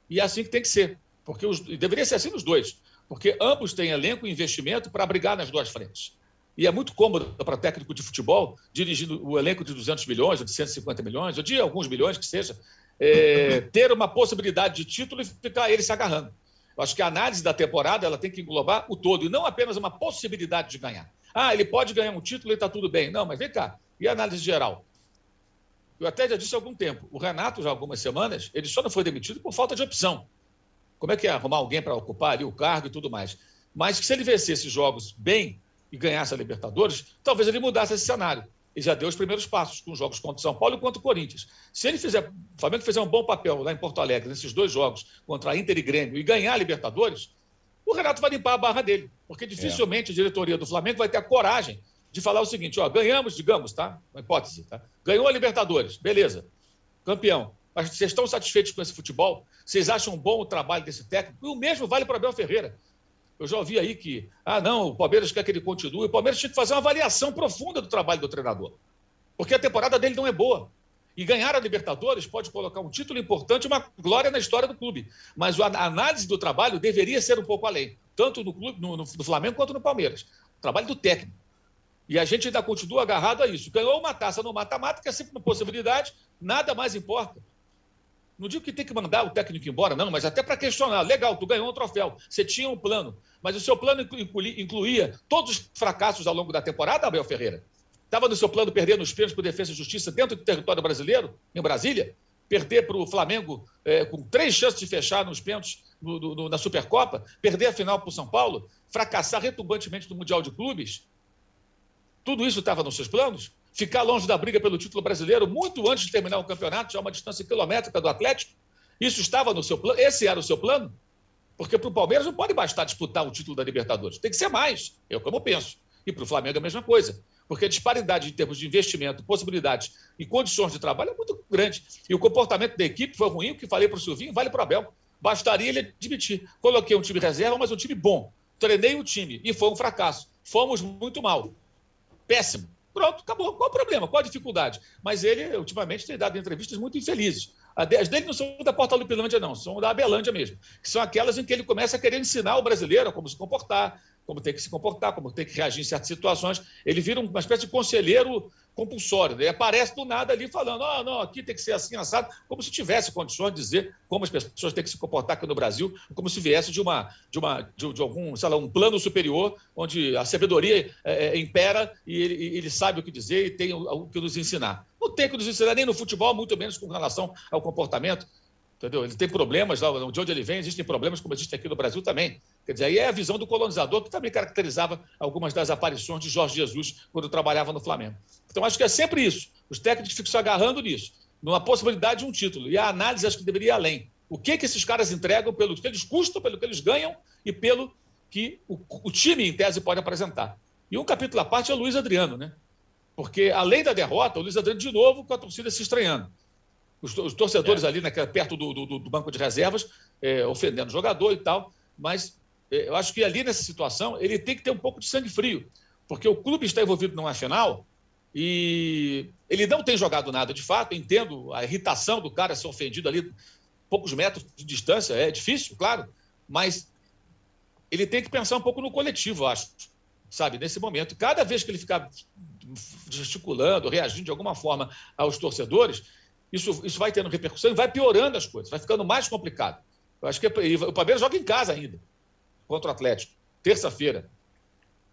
E é assim que tem que ser. Porque os, deveria ser assim nos dois. Porque ambos têm elenco e investimento para brigar nas duas frentes. E é muito cômodo para técnico de futebol, dirigindo o elenco de 200 milhões, ou de 150 milhões, ou de alguns milhões que seja, é, ter uma possibilidade de título e ficar ele se agarrando. Eu acho que a análise da temporada ela tem que englobar o todo e não apenas uma possibilidade de ganhar. Ah, ele pode ganhar um título e está tudo bem. Não, mas vem cá. E a análise geral? Eu até já disse há algum tempo. O Renato, já há algumas semanas, ele só não foi demitido por falta de opção. Como é que é arrumar alguém para ocupar ali o cargo e tudo mais? Mas que se ele vencesse jogos bem e ganhasse a Libertadores, talvez ele mudasse esse cenário e já deu os primeiros passos com jogos contra o São Paulo e contra o Corinthians. Se ele fizer, o Flamengo fizer um bom papel lá em Porto Alegre, nesses dois jogos, contra a Inter e Grêmio, e ganhar a Libertadores, o Renato vai limpar a barra dele. Porque dificilmente é. a diretoria do Flamengo vai ter a coragem de falar o seguinte: ó, ganhamos, digamos, tá? Uma hipótese, tá? Ganhou a Libertadores, beleza, campeão. Mas vocês estão satisfeitos com esse futebol? Vocês acham bom o trabalho desse técnico? E o mesmo vale para Abel Ferreira. Eu já ouvi aí que, ah, não, o Palmeiras quer que ele continue. O Palmeiras tinha que fazer uma avaliação profunda do trabalho do treinador. Porque a temporada dele não é boa. E ganhar a Libertadores pode colocar um título importante, uma glória na história do clube. Mas a análise do trabalho deveria ser um pouco além, tanto no, clube, no, no, Flamengo quanto no Palmeiras. O trabalho do técnico. E a gente ainda continua agarrado a isso. Ganhou uma taça no mata-mata, que é sempre uma possibilidade, nada mais importa. Não digo que tem que mandar o técnico embora, não, mas até para questionar. Legal, tu ganhou um troféu, você tinha um plano, mas o seu plano incluía todos os fracassos ao longo da temporada, Abel Ferreira? Estava no seu plano perder nos pênaltis por defesa e justiça dentro do território brasileiro, em Brasília? Perder para o Flamengo é, com três chances de fechar nos pênaltis no, no, na Supercopa? Perder a final para o São Paulo? Fracassar retumbantemente no Mundial de Clubes? Tudo isso estava nos seus planos? Ficar longe da briga pelo título brasileiro muito antes de terminar o campeonato, já uma distância quilométrica do Atlético? Isso estava no seu plano? Esse era o seu plano? Porque para o Palmeiras não pode bastar disputar o título da Libertadores. Tem que ser mais, eu como penso. E para o Flamengo é a mesma coisa. Porque a disparidade em termos de investimento, possibilidades e condições de trabalho é muito grande. E o comportamento da equipe foi ruim, o que falei para o Silvinho, vale para o Abel. Bastaria ele admitir. Coloquei um time reserva, mas um time bom. Treinei o time e foi um fracasso. Fomos muito mal. Péssimo. Pronto, acabou. Qual o problema? Qual a dificuldade? Mas ele, ultimamente, tem dado entrevistas muito infelizes. As dele não são da Porta Lupilândia, não, são da Abelândia mesmo, que são aquelas em que ele começa a querer ensinar o brasileiro como se comportar, como tem que se comportar, como tem que reagir em certas situações. Ele vira uma espécie de conselheiro compulsório. Né? Aparece do nada ali falando: ah, não, aqui tem que ser assim, assado, como se tivesse condições de dizer como as pessoas têm que se comportar aqui no Brasil, como se viesse de uma de uma de, de algum, sei lá, um plano superior, onde a sabedoria é, é, impera e ele, ele, sabe o que dizer e tem o, o que nos ensinar. Não tem que nos ensinar nem no futebol, muito menos com relação ao comportamento. Entendeu? Ele tem problemas, lá, de onde ele vem, existem problemas como existem aqui no Brasil também. Quer dizer, aí é a visão do colonizador que também caracterizava algumas das aparições de Jorge Jesus quando trabalhava no Flamengo. Então, acho que é sempre isso. Os técnicos ficam se agarrando nisso, numa possibilidade de um título. E a análise acho que deveria ir além. O que, que esses caras entregam, pelo que eles custam, pelo que eles ganham e pelo que o, o time, em tese, pode apresentar. E um capítulo à parte é o Luiz Adriano, né? Porque, além da derrota, o Luiz Adriano, de novo, com a torcida se estranhando. Os, os torcedores é. ali, né, perto do, do, do, banco de reservas, é, ofendendo o jogador e tal. Mas é, eu acho que ali, nessa situação, ele tem que ter um pouco de sangue frio. Porque o clube está envolvido numa final e ele não tem jogado nada de fato. Entendo a irritação do cara ser ofendido ali, poucos metros de distância. É difícil, claro. Mas ele tem que pensar um pouco no coletivo, acho. Sabe, nesse momento. Cada vez que ele ficar gesticulando, reagindo de alguma forma aos torcedores, isso, isso vai tendo repercussão e vai piorando as coisas, vai ficando mais complicado. Eu acho que o Palmeiras joga em casa ainda, contra o Atlético, terça-feira.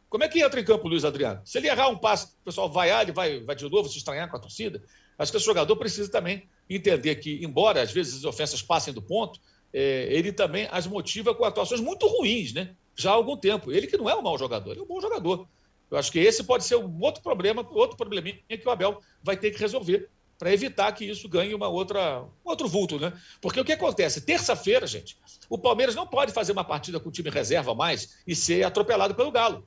Como é que entra em campo o Luiz Adriano? Se ele errar um passo, o pessoal vai, ah, ele vai, vai de novo se estranhar com a torcida. Acho que esse jogador precisa também entender que, embora às vezes as ofensas passem do ponto, é, ele também as motiva com atuações muito ruins, né? Já há algum tempo. Ele que não é um mau jogador, ele é um bom jogador. Eu acho que esse pode ser um outro problema, outro probleminha que o Abel vai ter que resolver para evitar que isso ganhe uma outra, um outro vulto, né? Porque o que acontece? Terça-feira, gente, o Palmeiras não pode fazer uma partida com o time reserva mais e ser atropelado pelo Galo.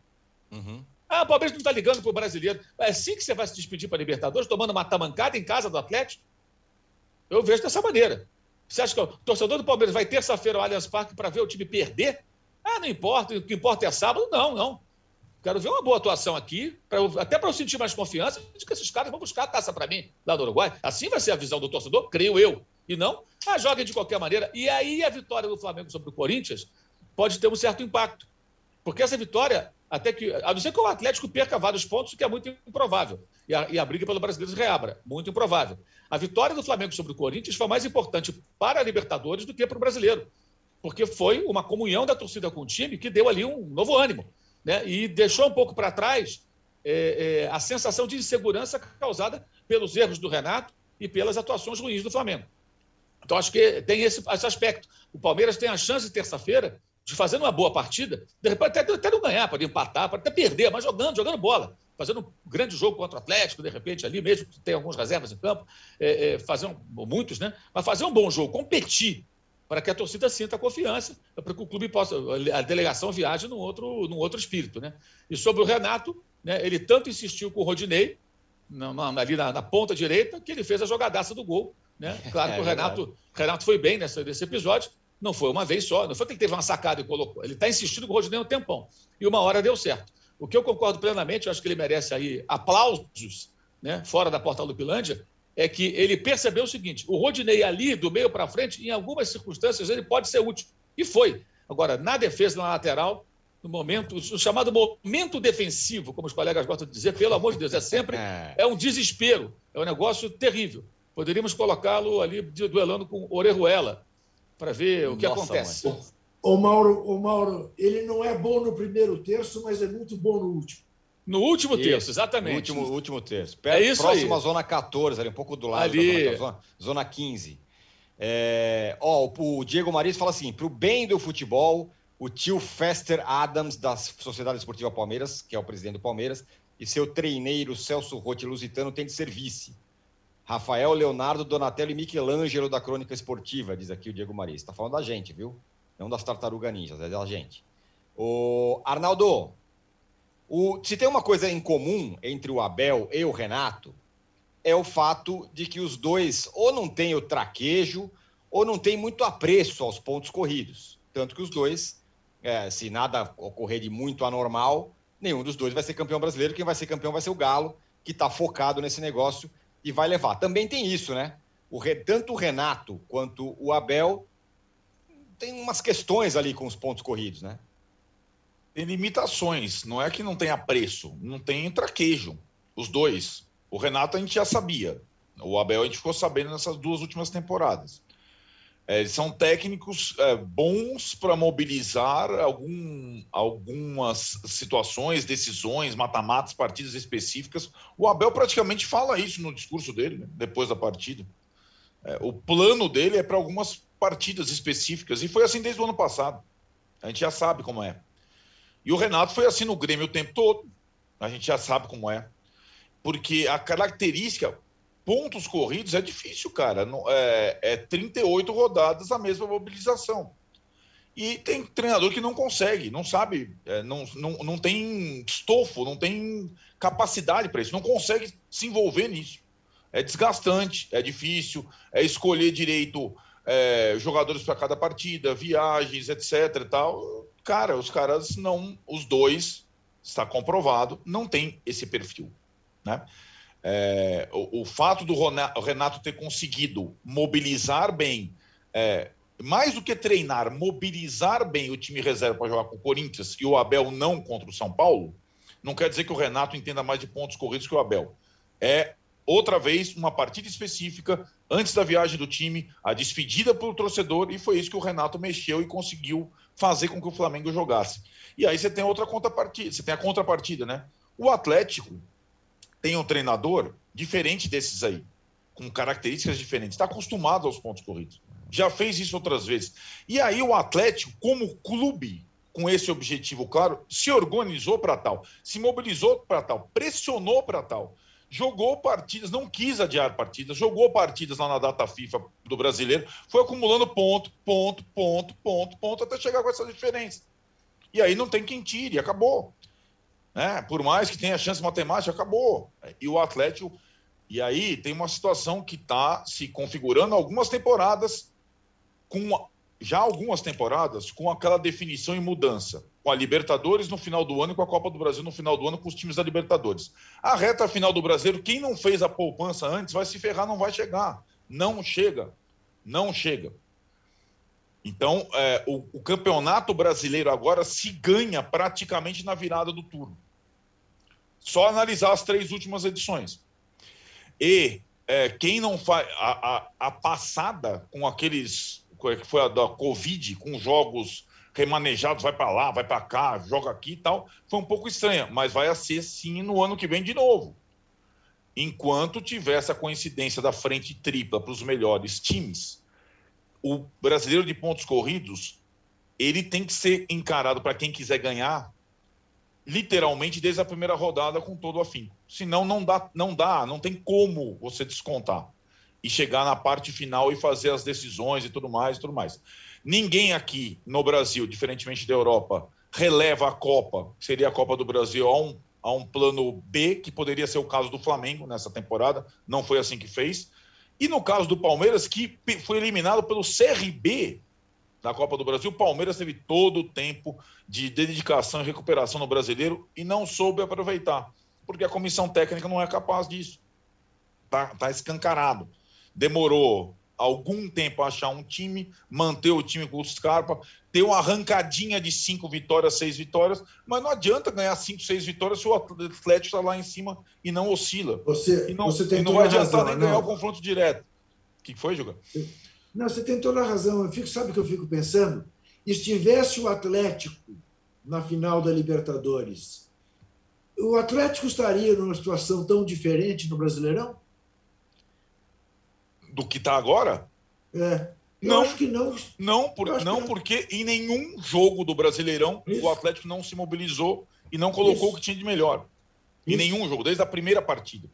Uhum. Ah, o Palmeiras não está ligando para o brasileiro. É assim que você vai se despedir para a Libertadores, tomando uma tamancada em casa do Atlético? Eu vejo dessa maneira. Você acha que o torcedor do Palmeiras vai terça-feira ao Allianz Parque para ver o time perder? Ah, não importa, o que importa é sábado. Não, não. Quero ver uma boa atuação aqui, pra até para eu sentir mais confiança de que esses caras vão buscar a taça para mim lá no Uruguai. Assim vai ser a visão do torcedor, creio eu. E não, ah, joguem de qualquer maneira. E aí a vitória do Flamengo sobre o Corinthians pode ter um certo impacto. Porque essa vitória, até que. A não ser que o Atlético perca vários pontos, o que é muito improvável. E a, e a briga pelo brasileiro se reabra. Muito improvável. A vitória do Flamengo sobre o Corinthians foi mais importante para a Libertadores do que para o brasileiro. Porque foi uma comunhão da torcida com o time que deu ali um novo ânimo né? e deixou um pouco para trás é, é, a sensação de insegurança causada pelos erros do Renato e pelas atuações ruins do Flamengo. Então, acho que tem esse, esse aspecto. O Palmeiras tem a chance, terça-feira, de fazer uma boa partida, de repente até, até não ganhar, pode empatar, pode até perder, mas jogando, jogando bola, fazendo um grande jogo contra o Atlético, de repente ali mesmo, que tem alguns reservas em campo, é, é, fazer um, muitos, né? Mas fazer um bom jogo, competir, para que a torcida sinta confiança, para que o clube possa, a delegação viaje num outro, num outro espírito. Né? E sobre o Renato, né, ele tanto insistiu com o Rodinei, na, na, ali na, na, ponta direita, que ele fez a jogadaça do gol. Né? Claro *laughs* que é, o Renato, Renato foi bem nessa, nesse episódio, não foi uma vez só, não foi que ele teve uma sacada e colocou. Ele está insistindo com o Rodinei um tempão. E uma hora deu certo. O que eu concordo plenamente, eu acho que ele merece aí aplausos, né, fora da Porta Lupilândia, é que ele percebeu o seguinte: o Rodinei ali, do meio para frente, em algumas circunstâncias, ele pode ser útil. E foi. Agora, na defesa, na lateral, no momento, o chamado momento defensivo, como os colegas gostam de dizer, pelo amor de Deus, é sempre *laughs* é, é um desespero, é um negócio terrível. Poderíamos colocá-lo ali duelando com Orejuela para ver o que Nossa, acontece. O Mauro, o Mauro, ele não é bom no primeiro terço, mas é muito bom no último. No último Isso. terço, exatamente. Último, último terço. É isso próximo aí. à zona 14, ali um pouco do lado Ali. da zona, zona, zona 15. É, ó, o, o Diego Maris fala assim: para o bem do futebol, o tio Fester Adams, da Sociedade Esportiva Palmeiras, que é o presidente do Palmeiras, e seu treineiro Celso Rotti Lusitano tem de ser vice. Rafael, Leonardo, Donatello e Michelangelo da Crônica Esportiva, diz aqui o Diego Maris. Está falando da gente, viu? Não das tartarugas ninjas, é da gente. O Arnaldo, o, se tem uma coisa em comum entre o Abel e o Renato, é o fato de que os dois ou não têm o traquejo ou não têm muito apreço aos pontos corridos. Tanto que os dois, é, se nada ocorrer de muito anormal, nenhum dos dois vai ser campeão brasileiro. Quem vai ser campeão vai ser o Galo, que está focado nesse negócio e vai levar. Também tem isso, né? O, tanto o Renato quanto o Abel tem umas questões ali com os pontos corridos, né? Tem limitações, não é que não tenha preço, não tem traquejo. Os dois. O Renato a gente já sabia. O Abel a gente ficou sabendo nessas duas últimas temporadas. É, eles são técnicos é, bons para mobilizar algum, algumas situações, decisões, mata-matas, partidas específicas. O Abel praticamente fala isso no discurso dele, né, depois da partida. É, o plano dele é para algumas partidas específicas, e foi assim desde o ano passado. A gente já sabe como é. E o Renato foi assim no Grêmio o tempo todo. A gente já sabe como é. Porque a característica, pontos corridos, é difícil, cara. É, é 38 rodadas a mesma mobilização. E tem treinador que não consegue, não sabe, é, não, não, não tem estofo, não tem capacidade para isso, não consegue se envolver nisso. É desgastante, é difícil, é escolher direito é, jogadores para cada partida, viagens, etc. tal. Cara, os caras não, os dois, está comprovado, não tem esse perfil. Né? É, o, o fato do Renato ter conseguido mobilizar bem, é, mais do que treinar, mobilizar bem o time reserva para jogar com o Corinthians e o Abel não contra o São Paulo, não quer dizer que o Renato entenda mais de pontos corridos que o Abel. É outra vez uma partida específica antes da viagem do time, a despedida para o torcedor, e foi isso que o Renato mexeu e conseguiu fazer com que o Flamengo jogasse. E aí você tem outra contrapartida, você tem a contrapartida, né? O Atlético tem um treinador diferente desses aí, com características diferentes, está acostumado aos pontos corridos. Já fez isso outras vezes. E aí o Atlético, como clube, com esse objetivo claro, se organizou para tal, se mobilizou para tal, pressionou para tal jogou partidas, não quis adiar partidas, jogou partidas lá na data FIFA do brasileiro, foi acumulando ponto, ponto, ponto, ponto, ponto, até chegar com essa diferença. E aí não tem quem tire, acabou. Né? Por mais que tenha chance matemática, acabou. E o Atlético. E aí tem uma situação que está se configurando algumas temporadas, com já algumas temporadas, com aquela definição e mudança com a Libertadores no final do ano e com a Copa do Brasil no final do ano com os times da Libertadores. A reta final do Brasileiro, quem não fez a poupança antes vai se ferrar, não vai chegar. Não chega. Não chega. Então, é, o, o campeonato brasileiro agora se ganha praticamente na virada do turno. Só analisar as três últimas edições. E é, quem não faz. A, a, a passada com aqueles. Que foi a da Covid, com jogos remanejados, vai para lá, vai para cá, joga aqui e tal, foi um pouco estranha, mas vai ser sim no ano que vem de novo. Enquanto tiver essa coincidência da frente tripla para os melhores times, o brasileiro de pontos corridos, ele tem que ser encarado para quem quiser ganhar, literalmente desde a primeira rodada com todo o. Senão não dá, não dá, não tem como você descontar e chegar na parte final e fazer as decisões e tudo mais, e tudo mais. Ninguém aqui no Brasil, diferentemente da Europa, releva a Copa, que seria a Copa do Brasil, a um, a um plano B, que poderia ser o caso do Flamengo nessa temporada, não foi assim que fez. E no caso do Palmeiras, que foi eliminado pelo CRB da Copa do Brasil, o Palmeiras teve todo o tempo de dedicação e recuperação no brasileiro e não soube aproveitar, porque a comissão técnica não é capaz disso. Tá, tá escancarado. Demorou algum tempo achar um time, manter o time com o Scarpa, ter uma arrancadinha de cinco vitórias, seis vitórias, mas não adianta ganhar cinco, seis vitórias se o Atlético está lá em cima e não oscila. Você, e não, você tem e não vai adiantar razão, nem ganhar não. o confronto direto. O que foi, Juga? Não, você tem toda a razão. Eu fico, sabe o que eu fico pensando? Estivesse o Atlético na final da Libertadores o Atlético estaria numa situação tão diferente no Brasileirão? Do que está agora? É. Eu Não. acho que não. Não, por- não que- porque em nenhum jogo do Brasileirão Isso. o Atlético não se mobilizou e não colocou Isso. o que tinha de melhor. Em Isso. nenhum jogo, desde a primeira partida.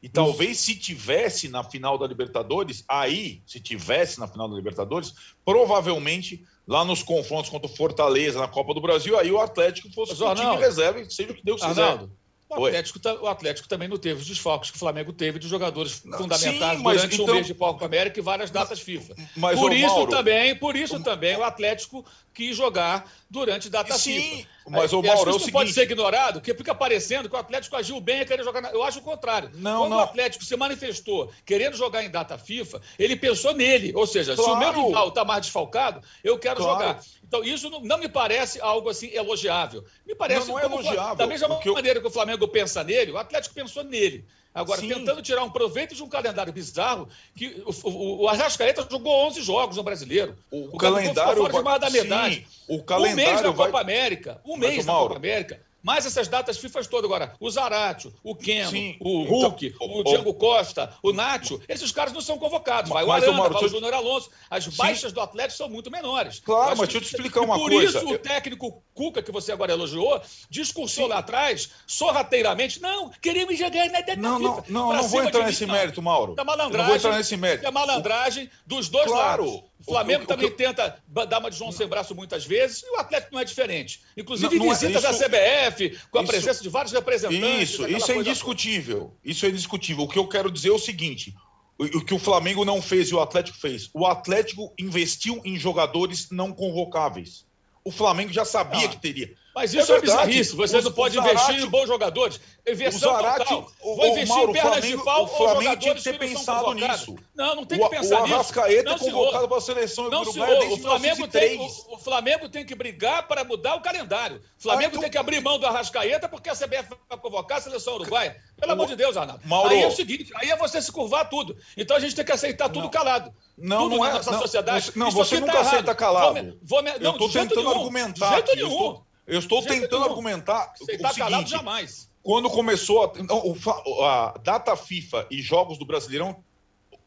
E talvez se tivesse na final da Libertadores, aí, se tivesse na final da Libertadores, provavelmente lá nos confrontos contra o Fortaleza na Copa do Brasil, aí o Atlético fosse Mas, o time reserva, seja o que Deus quiser. Arnaldo, o. Atlético, ta- o Atlético também não teve os desfalques que o Flamengo teve de jogadores Não, fundamentais sim, mas durante então- o mês de Copa América e várias datas FIFA. Mas, por isso Mauro, também, por isso também o Atlético quis jogar durante data Sim, FIFA. mas, acho Mauro, que é o isso não pode seguinte- ser ignorado, porque fica parecendo que o Atlético agiu bem e querer jogar. Na... Eu acho o contrário. Não, Quando não. o Atlético se manifestou querendo jogar em data FIFA, ele pensou nele. Ou seja, se o meu Claro. rival está mais desfalcado, eu quero Claro. jogar. Então, isso não, não me parece algo assim elogiável. Me parece Não, não é elogiável. Da mesma O que eu- maneira que o Flamengo pensa nele, o Atlético pensou nele. Agora, Sim. tentando tirar um proveito de um calendário bizarro, que o, o, o Arrascaeta jogou 11 jogos no Brasileiro. O, Gabigol calendário ficou fora de mais da Sim, metade. o um mês calendário da vai Copa América. Um mês da Copa América. Mais essas datas FIFA todas agora. O Zaratio, o Keno, Sim. o Então, Hulk, ô, o ô, Diego Costa, o Nacho, esses caras não são convocados. Vai o Mas, ô, Arana, Mauro, vai o Júnior Alonso. As baixas do Atlético são muito menores. Claro, mas deixa eu te explicar uma por coisa. isso o técnico Cuca, que você agora elogiou, discursou lá atrás, sorrateiramente, não, queremos jogar na data Não, não, não, Pra não vou entrar nesse mérito, Mauro. É Eu não malandragem. vou entrar nesse mérito. É malandragem dos dois Claro. lados. O Flamengo O- o- o também que tenta dar uma de João sem braço muitas vezes, e o Atlético não é diferente. Inclusive, Não, não é- visitas isso- da CBF, com a isso- presença de vários representantes. Isso, isso é indiscutível. Isso é indiscutível. O que eu quero dizer é o seguinte: o, o que o Flamengo não fez e o Atlético fez. O Atlético investiu em jogadores não convocáveis. O Flamengo já sabia Ah. que teria. Mas É isso é, verdade. bizarrice. Você Os- não pode o Zarate- investir em bons jogadores. Inversão o Zarate- total. o- Vou o investir Mauro, em pernas o Flamengo- de pau o Flamengo ou jogadores que ter que não são pensado convocados. nisso. Não, não tem O, que pensar o nisso. Arrascaeta Não, é convocado para a seleção Não, desde O Flamengo, tem, 1903. o, o Flamengo tem que brigar para mudar o calendário. O Flamengo Ah, então- tem que abrir mão do Arrascaeta porque a CBF vai convocar a seleção uruguaia. Pelo O- amor de Deus, Arnaldo. Mauro- Aí é o seguinte, aí é você se curvar tudo. Então a gente tem que aceitar tudo Não. calado. Não, tudo não é. nossa não, sociedade. Não, você nunca tá aceita calado. Vou vou me- eu não, estou tentando argumentar. De jeito nenhum. Eu estou tentando nenhum. argumentar Aceitar o calado jamais. quando começou a, não, o a data FIFA e jogos do Brasileirão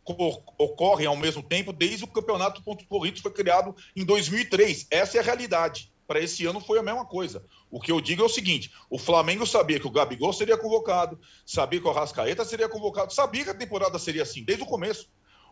co- ocorrem ao mesmo tempo desde o campeonato pontos corridos foi criado em 2003. Essa é a realidade. Para esse ano foi a mesma coisa. O que eu digo é o seguinte: o Flamengo sabia que o Gabigol seria convocado, sabia que o Arrascaeta seria convocado, sabia que a temporada seria assim desde o começo.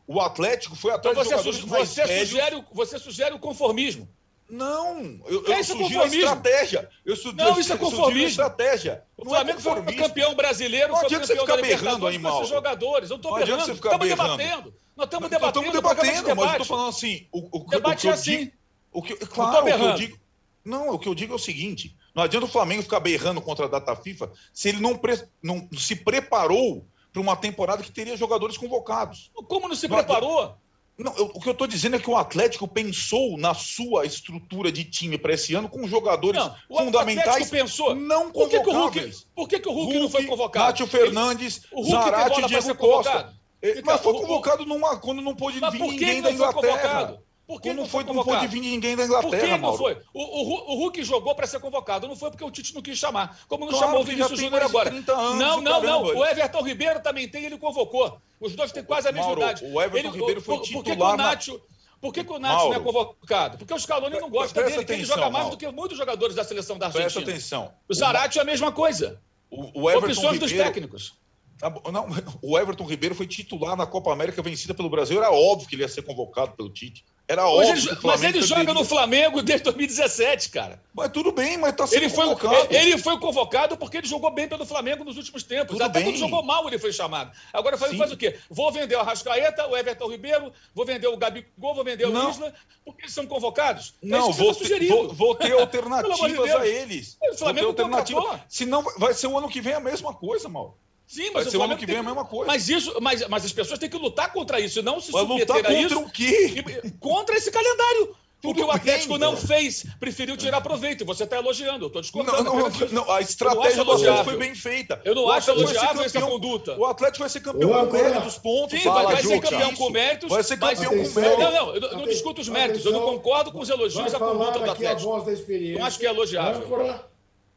O Atlético foi Então atrás de você, mais você, sugere, o- você sugere o conformismo. Não, eu, eu isso é sugiro a conformismo. estratégia. Eu su- Não, eu isso é sugiro conformismo. estratégia. O Não é Flamengo foi campeão brasileiro, Não foi adianta você campeão ficar da berrando aí, Mauro. jogadores. Eu não estou berrando. você ficar Estamos berrando. debatendo. Nós estamos Nós debatendo. estamos programa de debatendo, mas eu estou falando assim. O, o, o, Debate o é assim. digo, o que, claro, o que eu digo. Não, o que eu digo é o seguinte: não adianta o Flamengo ficar berrando contra a data FIFA se ele não, pre- não se preparou para uma temporada que teria jogadores convocados. Como não se Não, preparou? Não, eu- o que eu estou dizendo é que o Atlético pensou na sua estrutura de time para esse ano com jogadores Não, o fundamentais Atlético pensou. não Por que, que o Hulk, por que, que o Hulk, não foi convocado? Nátio Fernandes, O Hulk Zarate e Diego Costa. Ele- Então, Mas foi convocado numa, quando não pôde Mas vir ninguém da Inglaterra. convocado? Por que Quando não foi, foi não pôde convocado? vir ninguém da Por Inglaterra, que não Mauro. foi? O, o, o Hulk jogou para ser convocado. Não foi porque o Tite não quis chamar. Como não Claro, chamou o Vinícius Júnior agora. 30 anos, não, não, não. caramba. O Everton Ribeiro também tem, ele convocou. Os dois têm quase a mesma Mauro, idade. o Everton Ribeiro foi por, por que, que titular o na- Nacho, por que, que o Nacho não é convocado? Porque o Scaloni não gosta Presta dele, que ele atenção, joga mais Mauro. do que muitos jogadores da seleção da Presta Argentina. atenção. O Zarate é a mesma coisa. O, o Everton Opções dos Ribeiro, técnicos. Tá não, *laughs* o Everton Ribeiro foi titular na Copa América vencida pelo Brasil. Era óbvio que ele ia ser convocado pelo Tite. Era óbvio ele- que o mas Flamengo ele joga no Flamengo desde 2017, cara. Mas tudo bem, mas tá sendo Ele foi, convocado. ele foi convocado porque ele jogou bem pelo Flamengo nos últimos tempos. Tudo Até bem. quando jogou mal, ele foi chamado. Agora faz, faz o quê? Vou vender o Arrascaeta, o Everton Ribeiro, vou vender o Gabigol, vou vender Não. o Isla, porque eles são convocados? É Não, que vou ter, tá sugerindo. vou, vou ter *laughs* alternativas de a eles. O Vou ter Flamengo alternativa. contratou. Senão vai ser o ano que vem a mesma coisa, Mauro. Sim, Vai mas ser o o ano que tem vem a mesma coisa. Mas, isso, mas, mas as pessoas têm que lutar contra isso, e não se Vai lutar submeter a contra isso. o quê? e- contra esse calendário. Porque Tudo o Atlético bem, não cara. fez, preferiu tirar proveito. E você está elogiando, eu estou Não, discordando. não, disso. não, a não estratégia do Atlético foi bem feita. Eu não O acho vai elogiável essa conduta. O Atlético vai ser campeão com mérito dos pontos. Sim, Fala, vai, vai ser campeão com méritos. Vai ser campeão com Atenção. mérito. Não, não, eu não- eu não Aten- discuto os méritos. Eu não atenção. concordo com os elogios Vai à conduta do Atlético. voz da experiência. Não acho que é elogiável. Âncora,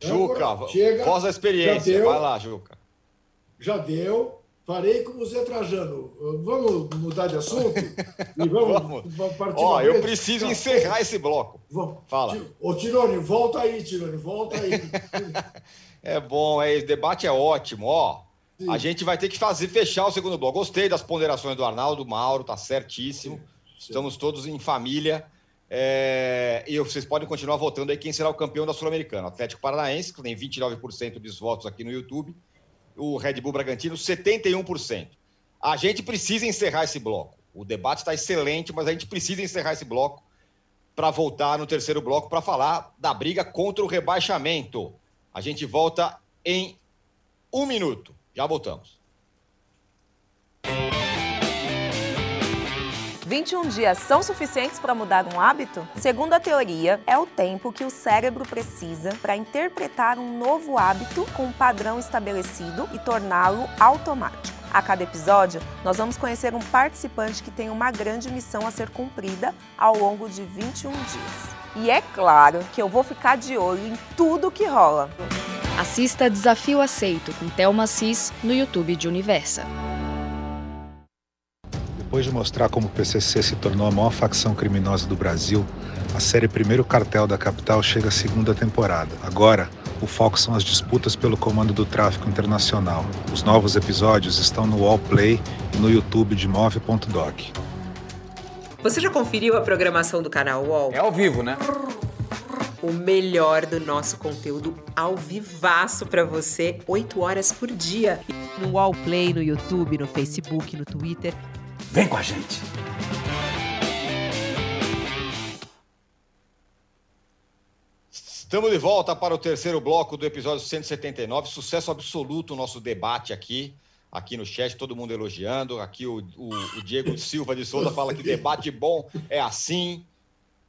Juca, voz da experiência. Vai lá, Juca. Já deu. Farei como o Zé Trajano. Vamos mudar de assunto? E vamos, *laughs* vamos. partir Ó, eu preciso tá. encerrar esse bloco. Vamos. Fala. Ô, Tirone, volta aí, Tirone, volta aí. *laughs* é bom, é, esse debate é ótimo. Ó, Sim. a gente vai ter que fazer fechar o segundo bloco. Gostei das ponderações do Arnaldo, Mauro, tá certíssimo. Sim. Sim. Estamos todos em família. É, e vocês podem continuar votando aí quem será o campeão da Sul-Americana. Atlético Paranaense, que tem 29% dos votos aqui no YouTube. O Red Bull Bragantino, 71%. A gente precisa encerrar esse bloco. O debate está excelente, mas a gente precisa encerrar esse bloco para voltar no terceiro bloco para falar da briga contra o rebaixamento. A gente volta em um minuto. Já voltamos. 21 dias são suficientes para mudar um hábito? Segundo a teoria, é o tempo que o cérebro precisa para interpretar um novo hábito com um padrão estabelecido e torná-lo automático. A cada episódio, nós vamos conhecer um participante que tem uma grande missão a ser cumprida ao longo de 21 dias. E é claro que eu vou ficar de olho em tudo que rola. Assista Desafio Aceito com Thelma Cis no YouTube de Universa. Depois de mostrar como o PCC se tornou a maior facção criminosa do Brasil, a série Primeiro Cartel da Capital chega à segunda temporada. Agora, o foco são as disputas pelo comando do tráfico internacional. Os novos episódios estão no Wallplay e no YouTube de Move.doc. Você já conferiu a programação do canal Wall? É ao vivo, né? O melhor do nosso conteúdo ao vivaço para você, 8 horas por dia. No Wallplay, no YouTube, no Facebook, no Twitter Vem com a gente! Estamos de volta para o terceiro bloco do episódio 179. Sucesso absoluto o nosso debate aqui, aqui no chat, todo mundo elogiando. Aqui o, o, o Diego Silva de Souza fala que debate bom é assim.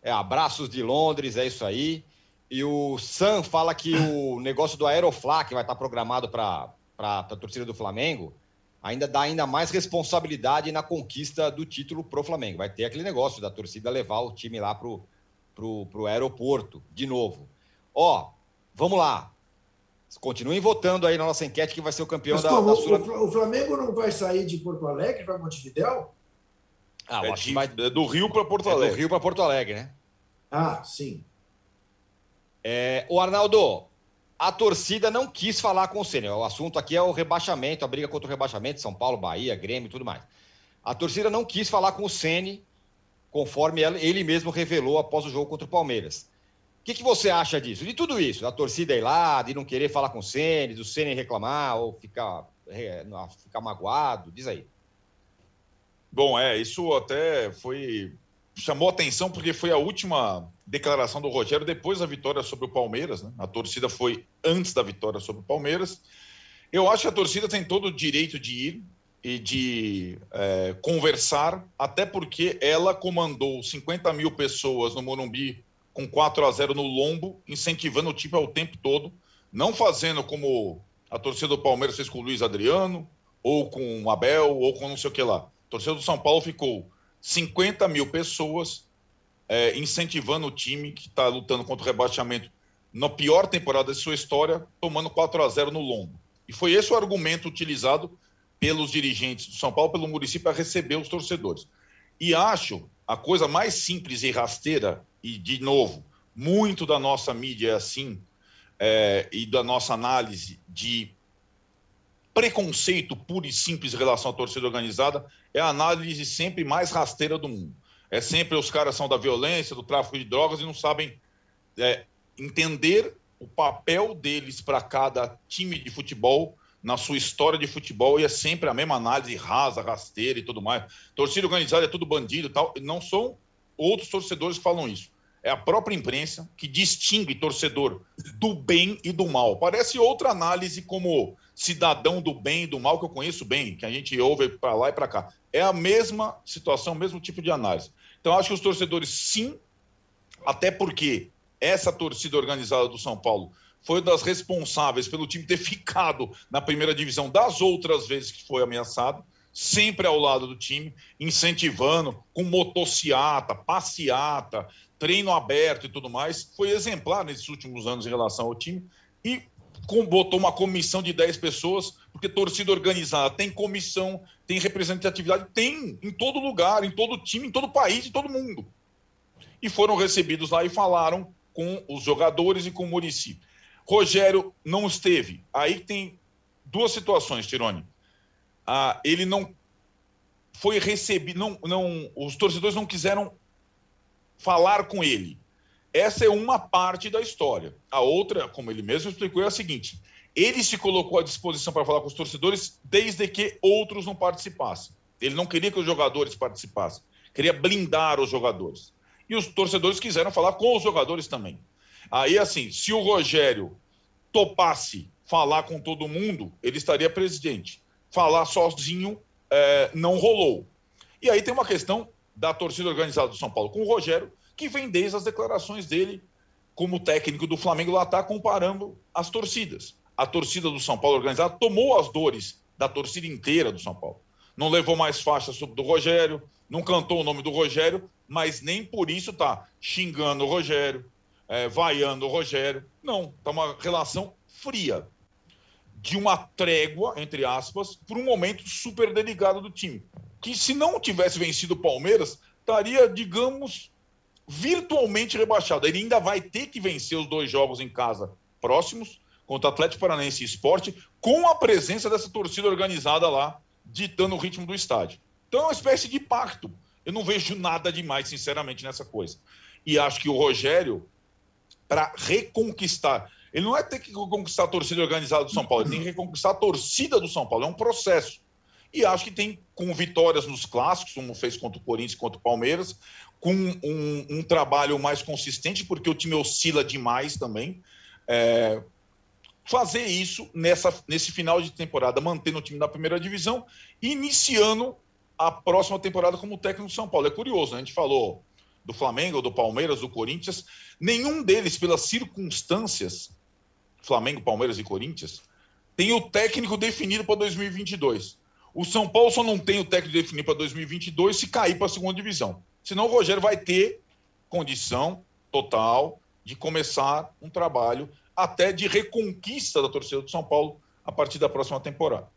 É abraços de Londres, é isso aí. E o Sam fala que o negócio do Aeroflá, que vai estar programado para a torcida do Flamengo, ainda dá ainda mais responsabilidade na conquista do título pro Flamengo. Vai ter aquele negócio da torcida levar o time lá pro, pro, pro aeroporto, de novo. Ó, vamos lá. Continuem votando aí na nossa enquete que vai ser o campeão Mas, da, como, da Sul. O Flamengo não vai sair de Porto Alegre para Montevidéu? Ah, é, de, vai... é do Rio para Porto Alegre. É do Rio para Porto Alegre, né? Ah, sim. É, o Arnaldo, a torcida não quis falar com o Ceni. O assunto aqui é o rebaixamento, a briga contra o rebaixamento, São Paulo, Bahia, Grêmio e tudo mais. A torcida não quis falar com o Ceni, conforme ele mesmo revelou após o jogo contra o Palmeiras. O que, que, você acha disso? De tudo isso, da torcida ir lá, de não querer falar com o Ceni, do Ceni reclamar ou ficar, ficar magoado, diz aí. Bom, é, isso até foi chamou atenção porque foi a última declaração do Rogério depois da vitória sobre o Palmeiras. Né? A torcida foi antes da vitória sobre o Palmeiras. Eu acho que a torcida tem todo o direito de ir e de é, conversar, até porque ela comandou 50 mil pessoas no Morumbi com 4 a 0 no lombo, incentivando o time ao tempo todo, não fazendo como a torcida do Palmeiras fez com o Luiz Adriano, ou com o Abel, ou com não sei o que lá. A torcida do São Paulo ficou 50 mil pessoas é, incentivando o time que está lutando contra o rebaixamento na pior temporada de sua história, tomando 4 a 0 no lombo. E foi esse o argumento utilizado pelos dirigentes do São Paulo, pelo município, para receber os torcedores. E acho a coisa mais simples e rasteira, e de novo, muito da nossa mídia é assim, é, e da nossa análise de preconceito puro e simples em relação à torcida organizada é a análise sempre mais rasteira do mundo. É sempre os caras são da violência, do tráfico de drogas e não sabem é, entender o papel deles para cada time de futebol na sua história de futebol e é sempre a mesma análise rasa, rasteira e tudo mais. Torcida organizada é tudo bandido e tal. Não são outros torcedores que falam isso. É a própria imprensa que distingue torcedor do bem e do mal. Parece outra análise como cidadão do bem e do mal que eu conheço bem, que a gente ouve para lá e para cá. É a mesma situação, o mesmo tipo de análise. Então, acho que os torcedores, sim, até porque essa torcida organizada do São Paulo foi das responsáveis pelo time ter ficado na primeira divisão das outras vezes que foi ameaçado, sempre ao lado do time, incentivando, com motociata, passeata, treino aberto e tudo mais. Foi exemplar nesses últimos anos em relação ao time e botou uma comissão de 10 pessoas, porque torcida organizada tem comissão, tem representatividade, tem em todo lugar, em todo time, em todo país, em todo mundo. E foram recebidos lá e falaram com os jogadores e com o Murici. Rogério não esteve. Aí tem duas situações, Tirone. Ah, ele não foi recebido, não, não, os torcedores não quiseram falar com ele. Essa é uma parte da história. A outra, como ele mesmo explicou, é a seguinte: ele se colocou à disposição para falar com os torcedores desde que outros não participassem. Ele não queria que os jogadores participassem, queria blindar os jogadores. E os torcedores quiseram falar com os jogadores também. Aí, assim, se o Rogério topasse falar com todo mundo, ele estaria presidente. Falar sozinho é, não rolou. E aí tem uma questão da torcida organizada do São Paulo com o Rogério, que vem desde as declarações dele como técnico do Flamengo lá está comparando as torcidas. A torcida do São Paulo organizada tomou as dores da torcida inteira do São Paulo. Não levou mais faixas do Rogério, não cantou o nome do Rogério, mas nem por isso tá xingando o Rogério, é, vaiando o Rogério. Não, tá uma relação fria de uma trégua, entre aspas, por um momento super delicado do time. Que se não tivesse vencido o Palmeiras, estaria, digamos, virtualmente rebaixado. Ele ainda vai ter que vencer os dois jogos em casa próximos, contra Atlético Paranaense e Esporte, com a presença dessa torcida organizada lá, ditando o ritmo do estádio. Então é uma espécie de pacto. Eu não vejo nada demais, sinceramente, nessa coisa. E acho que o Rogério, para reconquistar, ele não é ter que conquistar a torcida organizada do São Paulo, ele tem que reconquistar a torcida do São Paulo. É um processo. E acho que tem, com vitórias nos clássicos, como fez contra o Corinthians contra o Palmeiras, com um, um, trabalho mais consistente, porque o time oscila demais também. É, fazer isso nessa, nesse final de temporada, mantendo o time na primeira divisão iniciando a próxima temporada como técnico do São Paulo. É curioso, né? a gente falou do Flamengo, do Palmeiras, do Corinthians, nenhum deles, pelas circunstâncias, Flamengo, Palmeiras e Corinthians, tem o técnico definido para 2022. O São Paulo só não tem o técnico definido para 2022 se cair para a segunda divisão. Senão o Rogério vai ter condição total de começar um trabalho até de reconquista da torcida do São Paulo a partir da próxima temporada.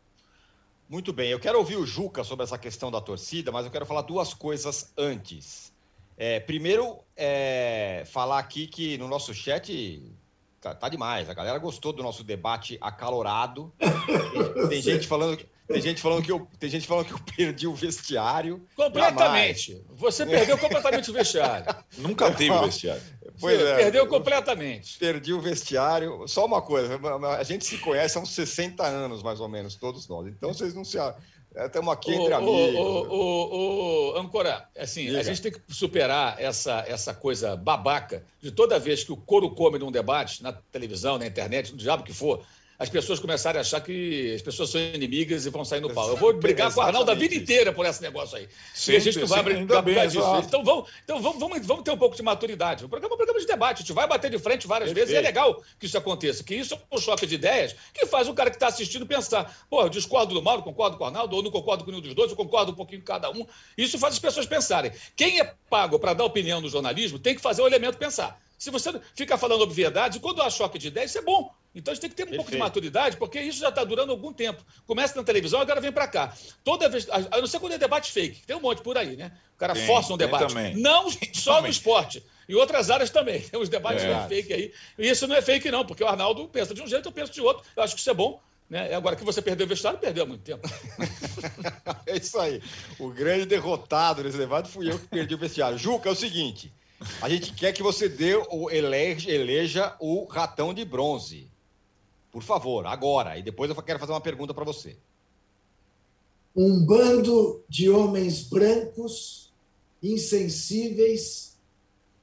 Muito bem, eu quero ouvir o Juca sobre essa questão da torcida, mas eu quero falar duas coisas antes. É, primeiro, é, falar aqui que no nosso chat tá, tá, demais. A galera gostou do nosso debate acalorado. Tem, *laughs* tem gente falando tem gente falando que eu, tem gente falando que eu perdi o vestiário. Completamente. Jamais. Você perdeu completamente o vestiário. Nunca teve o vestiário. Pois Você é, perdeu completamente. Perdi o vestiário. Só uma coisa, a gente se conhece há uns 60 anos, mais ou menos, todos nós. Então vocês não se. Estamos é, aqui entre amigos. Ô, Ancora, assim, Diga. a gente tem que superar essa, essa coisa babaca de toda vez que o couro come num debate, na televisão, na internet, no diabo que for, as pessoas começarem a achar que as pessoas são inimigas e vão sair no pau. Eu vou brigar com o Arnaldo a vida inteira por esse negócio aí. Sim, e a gente vai brigar disso. Então, vamos, então vamos, vamos, vamos ter um pouco de maturidade. O programa é um programa de debate. A gente vai bater de frente várias Perfeito. vezes e é legal que isso aconteça. Que isso é um choque de ideias que faz o cara que está assistindo pensar: pô, eu discordo do Mauro, concordo com o Arnaldo, ou não concordo com nenhum dos dois, eu concordo um pouquinho com cada um. Isso faz as pessoas pensarem. Quem é pago para dar opinião no jornalismo tem que fazer o elemento pensar. Se você fica falando obviedades, quando há choque de ideias, isso é bom. Então a gente tem que ter um Perfeito. pouco de maturidade, porque isso já está durando algum tempo. Começa na televisão, agora vem para cá. Toda vez. A não ser quando é debate fake, tem um monte por aí, né? O cara tem, força um debate. Não só no esporte. Em outras áreas também. Tem uns debates é. fake aí. E isso não é fake, não, porque o Arnaldo pensa de um jeito, eu penso de outro. Eu acho que isso é bom. Né? Agora que você perdeu o vestiário, perdeu há muito tempo. *laughs* é isso aí. O grande derrotado nesse debate fui eu que perdi o vestiário. Juca, é o seguinte: a gente quer que você dê o eleja, eleja o ratão de bronze. Por favor, agora. E depois eu quero fazer uma pergunta para você. Um bando de homens brancos, insensíveis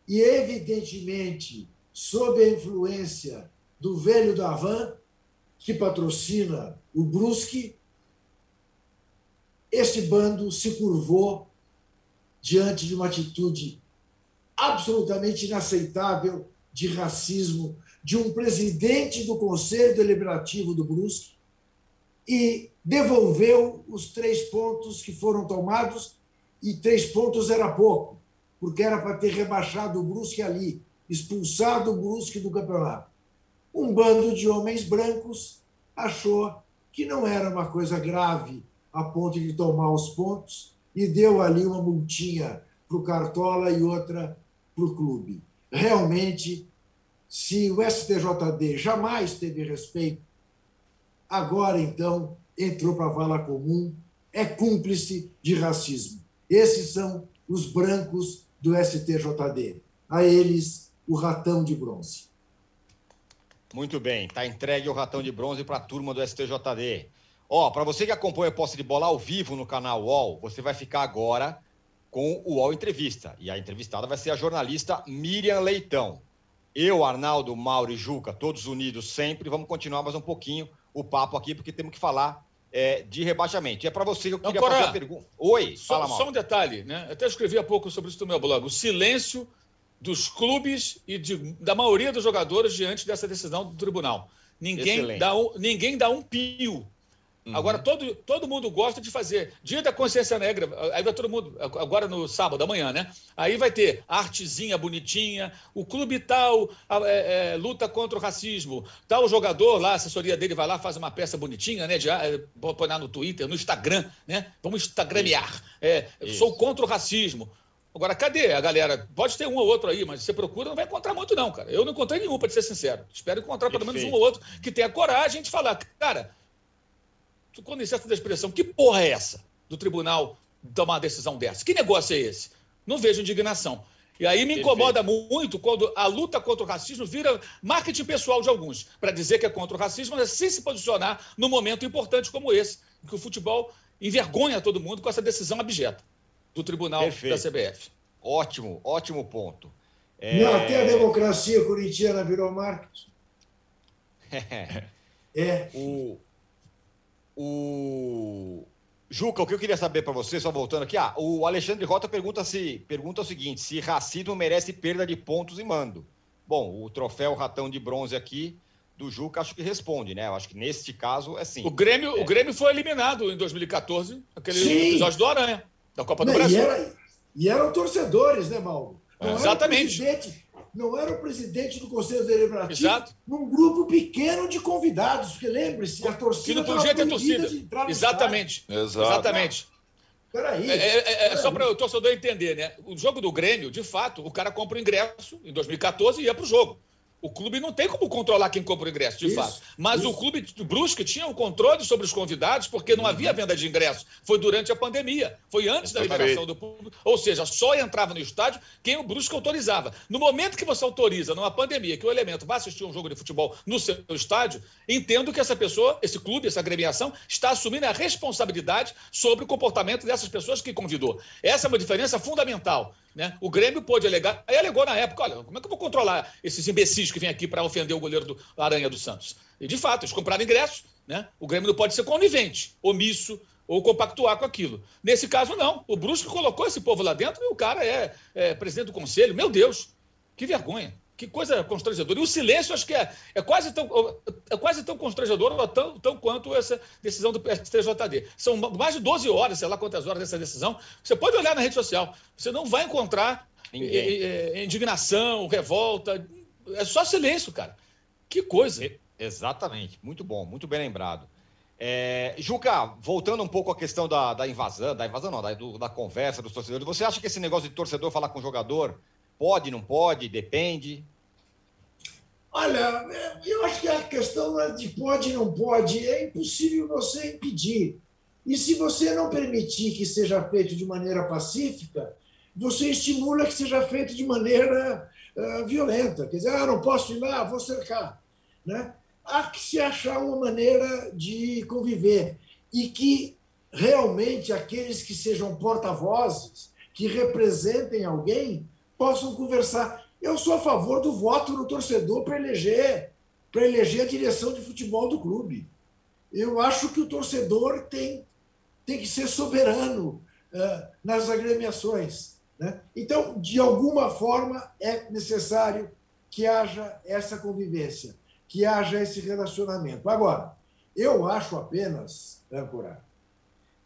e, evidentemente, sob a influência do velho Davan, que patrocina o Brusque, este bando se curvou diante de uma atitude absolutamente inaceitável de racismo de um presidente do Conselho Deliberativo do Brusque e devolveu os três pontos que foram tomados, e três pontos era pouco, porque era para ter rebaixado o Brusque ali, expulsado o Brusque do campeonato. um bando de homens brancos achou que não era uma coisa grave a ponto de tomar os pontos e deu ali uma multinha para o Cartola e outra para o clube. Realmente, se o STJD jamais teve respeito, agora então entrou para a vala comum, é cúmplice de racismo. Esses são os brancos do STJD. A eles, o ratão de bronze. Muito bem, está entregue o ratão de bronze para a turma do STJD. Ó, para você que acompanha a posse de bola ao vivo no canal UOL, você vai ficar agora com o UOL Entrevista. E a entrevistada vai ser a jornalista Miriam Leitão. Eu, Arnaldo, Mauro e Juca, todos unidos sempre, vamos continuar mais um pouquinho o papo aqui, porque temos que falar é, de rebaixamento. E é para você que eu queria fazer a pergunta. Oi, só, fala, Mauro. Só um detalhe, né? Eu até escrevi há pouco sobre isso no meu blog. O silêncio dos clubes e de, da maioria dos jogadores diante dessa decisão do tribunal. Ninguém, dá um, ninguém dá um pio. Uhum. Agora, todo, todo mundo gosta de fazer. Dia da consciência negra, aí vai todo mundo, agora no sábado, amanhã, né? Aí vai ter artezinha bonitinha, o clube tal é, é, luta contra o racismo, tal jogador lá, a assessoria dele vai lá, faz uma peça bonitinha, né? De, é, põe lá no Twitter, no Instagram, né? Vamos instagramear. É, sou contra o racismo. Agora, cadê a galera? Pode ter um ou outro aí, mas você procura, não vai encontrar muito, não, cara. Eu não encontrei nenhum, para ser sincero. Espero encontrar pelo menos um ou outro que tenha coragem de falar, cara, com licença da expressão, que porra é essa do tribunal tomar uma decisão dessa? Que negócio é esse? Não vejo indignação. E aí me incomoda Perfeito. muito quando a luta contra o racismo vira marketing pessoal de alguns, para dizer que é contra o racismo, mas sem se posicionar num momento importante como esse, em que o futebol envergonha todo mundo com essa decisão abjeta do tribunal Perfeito. da CBF. Ótimo, ótimo ponto. É... Até a democracia corintiana virou marketing. *laughs* é. O, o... Juca, o que eu queria saber para você, só voltando aqui, ah, o Alexandre Rota pergunta se pergunta o seguinte: se racismo merece perda de pontos e mando. Bom, o troféu ratão de bronze aqui do Juca acho que responde, né? Eu acho que neste caso é sim. O Grêmio, é. o Grêmio foi eliminado em 2014, aquele sim. episódio do Aranha da Copa do Não, Brasil. E, era, e, eram torcedores, né, Mauro? Não Exatamente. Não era o presidente do Conselho Deliberativo Exato. num grupo pequeno de convidados, porque lembre-se, a torcida. Que não podia ter torcida. Exatamente. Exatamente. Peraí. É, é, é só para o torcedor entender, né? O jogo do Grêmio, de fato, o cara compra o ingresso em 2014 e ia para o jogo. O clube não tem como controlar quem compra o ingresso, de isso, fato. Mas isso. o clube do Brusque tinha o controle sobre os convidados, porque não uhum. havia venda de ingresso. Foi durante a pandemia. Foi antes da liberação do público. Ou seja, só entrava no estádio quem o Brusque autorizava. No momento que você autoriza, numa pandemia, que o elemento vai assistir um jogo de futebol no seu estádio, entendo que essa pessoa, esse clube, essa agremiação, está assumindo a responsabilidade sobre o comportamento dessas pessoas que convidou. Essa é uma diferença fundamental. Né? O Grêmio pôde alegar, aí alegou na época: olha, como é que eu vou controlar esses imbecis que vêm aqui para ofender o goleiro do Aranha do Santos? E de fato, eles compraram ingresso, né? o Grêmio não pode ser conivente, omisso ou compactuar com aquilo. Nesse caso, não. O Brusque colocou esse povo lá dentro e o cara é, é presidente do conselho. Meu Deus, que vergonha. Que coisa constrangedora. E o silêncio, acho que é, é, quase, tão, é quase tão constrangedor ou tão, tão quanto essa decisão do STJD. São mais de 12 horas, sei lá quantas horas dessa decisão. Você pode olhar na rede social. Você não vai encontrar indignação, revolta. É só silêncio, cara. Que coisa. Exatamente. Muito bom, muito bem lembrado. É, Juca, voltando um pouco à questão da, da invasão, da invasão não, da, do, da conversa dos torcedores, você acha que esse negócio de torcedor falar com o jogador Pode, não pode? Depende? Olha, eu acho que a questão é de pode, não pode, é impossível você impedir. E se você não permitir que seja feito de maneira pacífica, você estimula que seja feito de maneira uh, violenta. Quer dizer, ah, não posso ir lá, vou cercar. Né? Há que se achar uma maneira de conviver e que realmente aqueles que sejam porta-vozes, que representem alguém, possam conversar. Eu sou a favor do voto no torcedor para eleger, para eleger a direção de futebol do clube. Eu acho que o torcedor tem, tem que ser soberano uh, nas agremiações. Né? Então, de alguma forma, é necessário que haja essa convivência, que haja esse relacionamento. Agora, eu acho apenas, Âncora,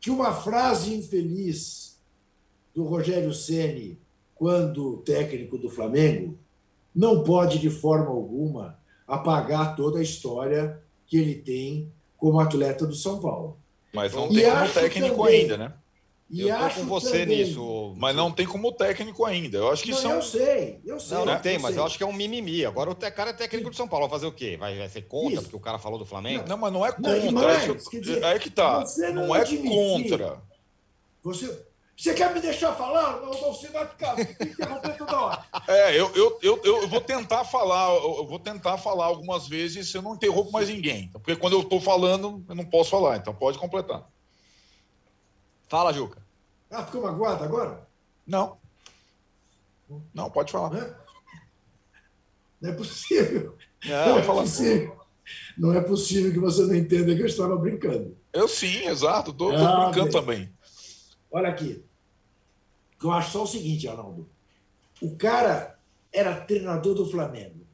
que uma frase infeliz do Rogério Ceni quando técnico do Flamengo, não pode de forma alguma apagar toda a história que ele tem como atleta do São Paulo. Mas não E tem como técnico também- ainda, né? E Eu acho com você também- nisso. Mas não tem como técnico ainda. Eu acho que Não, são. eu sei, eu sei. Não, não tem, mas eu acho que é um mimimi. Agora o cara é técnico do São Paulo. Vai fazer o quê? Vai, vai ser contra Isso. porque o cara falou do Flamengo? Não, mas não é Não, e contra. mais, é isso- quer dizer, aí que tá. não Não é admitir- contra. Você, você quer me deixar falar? Não, você vai ficar me interromper toda hora. É, eu, eu, eu, eu vou tentar falar, eu vou tentar falar algumas vezes eu não interrompo mais ninguém. Porque quando eu estou falando, eu não posso falar, então pode completar. Fala, Juca. Ah, ficou magoado agora? Não. Não, pode falar. Né? Não é possível. Não, Não é fala. possível. Não é possível que você não entenda que eu estava brincando. Eu sim, exato, tô Ah, brincando bem. também. Olha aqui. Eu acho só o seguinte, Arnaldo. O cara era treinador do Flamengo.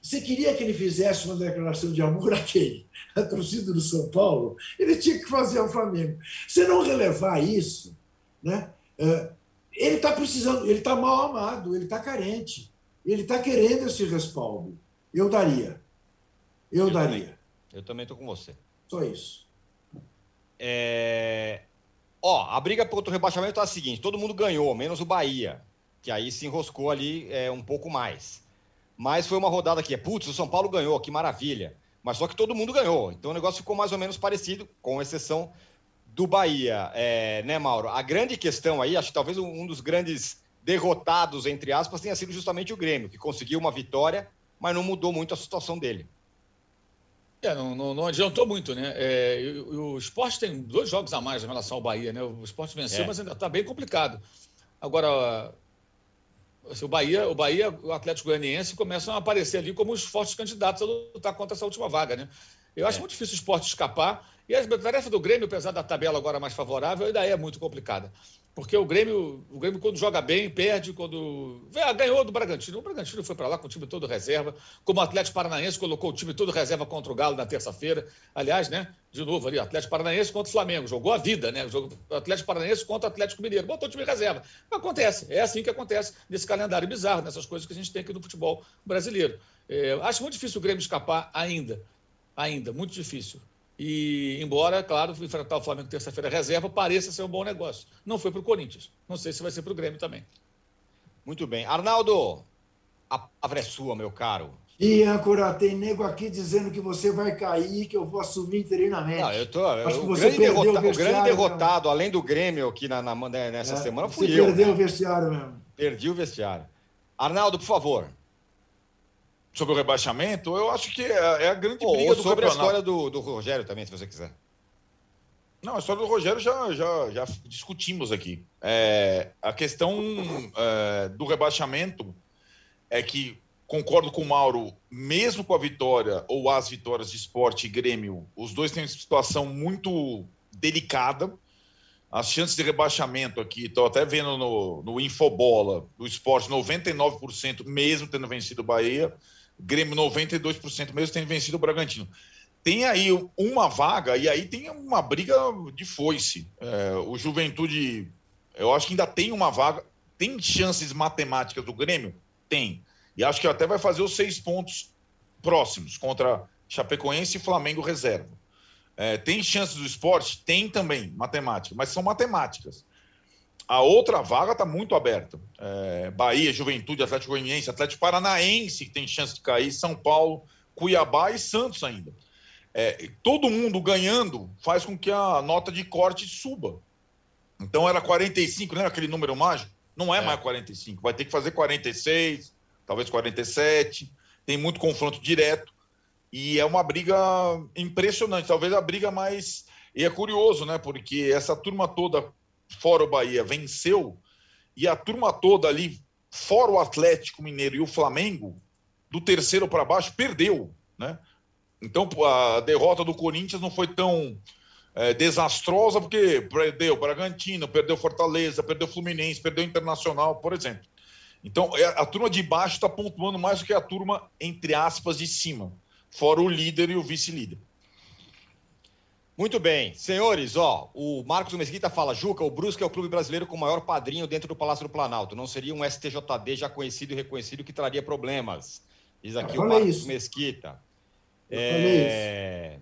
Você queria que ele fizesse uma declaração de amor a quem? A torcida do São Paulo? Ele tinha que fazer ao Flamengo. Se não relevar isso, né? eh, ele está precisando, ele está mal amado, ele está carente. Ele está querendo esse respaldo. Eu daria. Eu, Eu daria. Eu também tô com você. Só isso. É... Ó, a briga contra o rebaixamento é a seguinte: todo mundo ganhou, menos o Bahia, que aí se enroscou ali é, um pouco mais. Mas foi uma rodada que é, putz, o São Paulo ganhou, que maravilha. Mas só que todo mundo ganhou. Então o negócio ficou mais ou menos parecido, com exceção do Bahia, é, né, Mauro? A grande questão aí, acho que talvez um dos grandes derrotados, entre aspas, tenha sido justamente o Grêmio, que conseguiu uma vitória, mas não mudou muito a situação dele. É, não, não, não adiantou muito, né? É, e o, o esporte tem dois jogos a mais em relação ao Bahia, né? O esporte venceu, É. mas ainda está bem complicado. Agora, assim, o Bahia, o Bahia, o Atlético Goianiense começam a aparecer ali como os fortes candidatos a lutar contra essa última vaga, né? Eu acho É. muito difícil o esporte escapar. E a tarefa do Grêmio, apesar da tabela agora mais favorável, ainda é muito complicada. Porque o Grêmio, o Grêmio quando joga bem, perde, quando. Ah, Ganhou do Bragantino. O Bragantino foi para lá com o time todo reserva. Como o Atlético Paranaense colocou o time todo reserva contra o Galo na terça-feira. Aliás, né? De novo ali, Atlético Paranaense contra o Flamengo. Jogou a vida, né? Jogou Atlético Paranaense contra o Atlético Mineiro. Botou o time reserva. Acontece. É assim que acontece nesse calendário bizarro, nessas coisas que a gente tem aqui no futebol brasileiro. É, acho muito difícil o Grêmio escapar ainda. Ainda, muito difícil. E, embora, claro, enfrentar o Flamengo terça-feira reserva pareça ser um bom negócio. Não foi para o Corinthians. Não sei se vai ser para o Grêmio também. Muito bem. Arnaldo, a palavra é sua, meu caro. E, âncora, tem nego aqui dizendo que você vai cair, que eu vou assumir interinamente. Não, eu tô, Acho o, que você grande perdeu o derrota- o grande vestiário, derrotado, além do Grêmio aqui na, na- né, nessa É, semana, você fui eu. perdeu né? o vestiário mesmo. Perdi o vestiário. Arnaldo, por favor. Sobre o rebaixamento, eu acho que é, é a grande Ou, briga ou do sobre a campeonato. história do, do Rogério também, se você quiser. Não, a história do Rogério já, já, já discutimos aqui. É, a questão é, do rebaixamento é que, concordo com o Mauro, mesmo com a vitória ou as vitórias de esporte e Grêmio, os dois têm uma situação muito delicada. As chances de rebaixamento aqui, estou até vendo no, no Infobola, do esporte, 99%, mesmo tendo vencido o Bahia. Grêmio, 92%, mesmo tendo vencido o Bragantino tem aí uma vaga e aí tem uma briga de foice. É, o Juventude, eu acho que ainda tem uma vaga. Tem chances matemáticas do Grêmio? Tem. E acho que até vai fazer os seis pontos próximos contra Chapecoense e Flamengo reserva. É, tem chances do esporte? Tem também, matemática, mas são matemáticas. A outra vaga está muito aberta. É, Bahia, Juventude, Atlético Goianiense, Atlético Paranaense, que tem chance de cair, São Paulo, Cuiabá e Santos ainda. É, todo mundo ganhando faz com que a nota de corte suba. Então era 45, lembra aquele número mágico? Não é, mais 45, vai ter que fazer 46, talvez 47. Tem muito confronto direto e é uma briga impressionante, talvez a briga mais. E é curioso, né? Porque essa turma toda, fora o Bahia, venceu e a turma toda ali, fora o Atlético Mineiro e o Flamengo, do terceiro para baixo, perdeu, né? Então, a derrota do Corinthians não foi tão é, desastrosa, porque perdeu Bragantino, perdeu Fortaleza, perdeu Fluminense, perdeu Internacional, por exemplo. Então, é, a turma de baixo está pontuando mais do que a turma, entre aspas, de cima, fora o líder e o vice-líder. Muito bem. Senhores, ó, o Marcos Mesquita fala, Juca, o Brusque é o clube brasileiro com o maior padrinho dentro do Palácio do Planalto. Não seria um STJD já conhecido e reconhecido que traria problemas. Diz aqui Eu o Marcos isso. Mesquita. Eu É,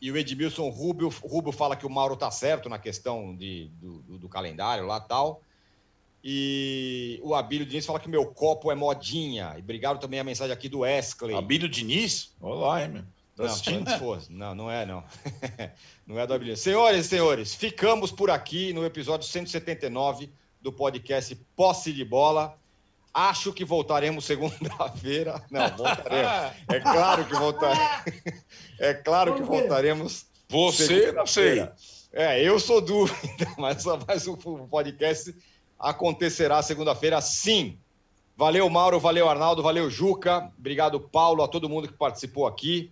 E o Edmilson Rubio, Rubio fala que o Mauro tá certo na questão de, do, do- do calendário lá tal. E o Abílio Diniz fala que meu copo é modinha. E obrigado também a mensagem aqui do Wesley. Abílio Diniz? Olá, hein, meu. Não, assistindo? não, não é, não. *laughs* não é do Abílio. Senhoras e senhores, ficamos por aqui no episódio 179 do podcast Posse de Bola. Acho que voltaremos segunda-feira. *laughs* Não, voltaremos. É claro que voltaremos. *laughs* É claro que voltaremos. Você, não sei. É, eu sou dúvida, mas, mas o podcast acontecerá segunda-feira, sim. Valeu, Mauro, valeu, Arnaldo, valeu, Juca. Obrigado, Paulo, a todo mundo que participou aqui.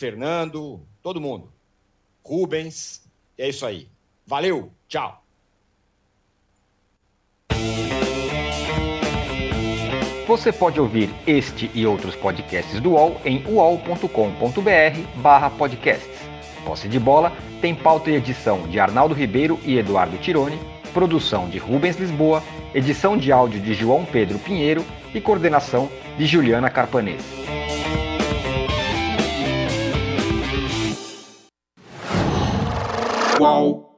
Fernando, todo mundo. Rubens, é isso aí. Valeu, tchau. Você pode ouvir este e outros podcasts do UOL em uol.com.br barra podcasts. Posse de Bola tem pauta e edição de Arnaldo Ribeiro e Eduardo Tironi, produção de Rubens Lisboa, edição de áudio de João Pedro Pinheiro e coordenação de Juliana Carpanês. Qual?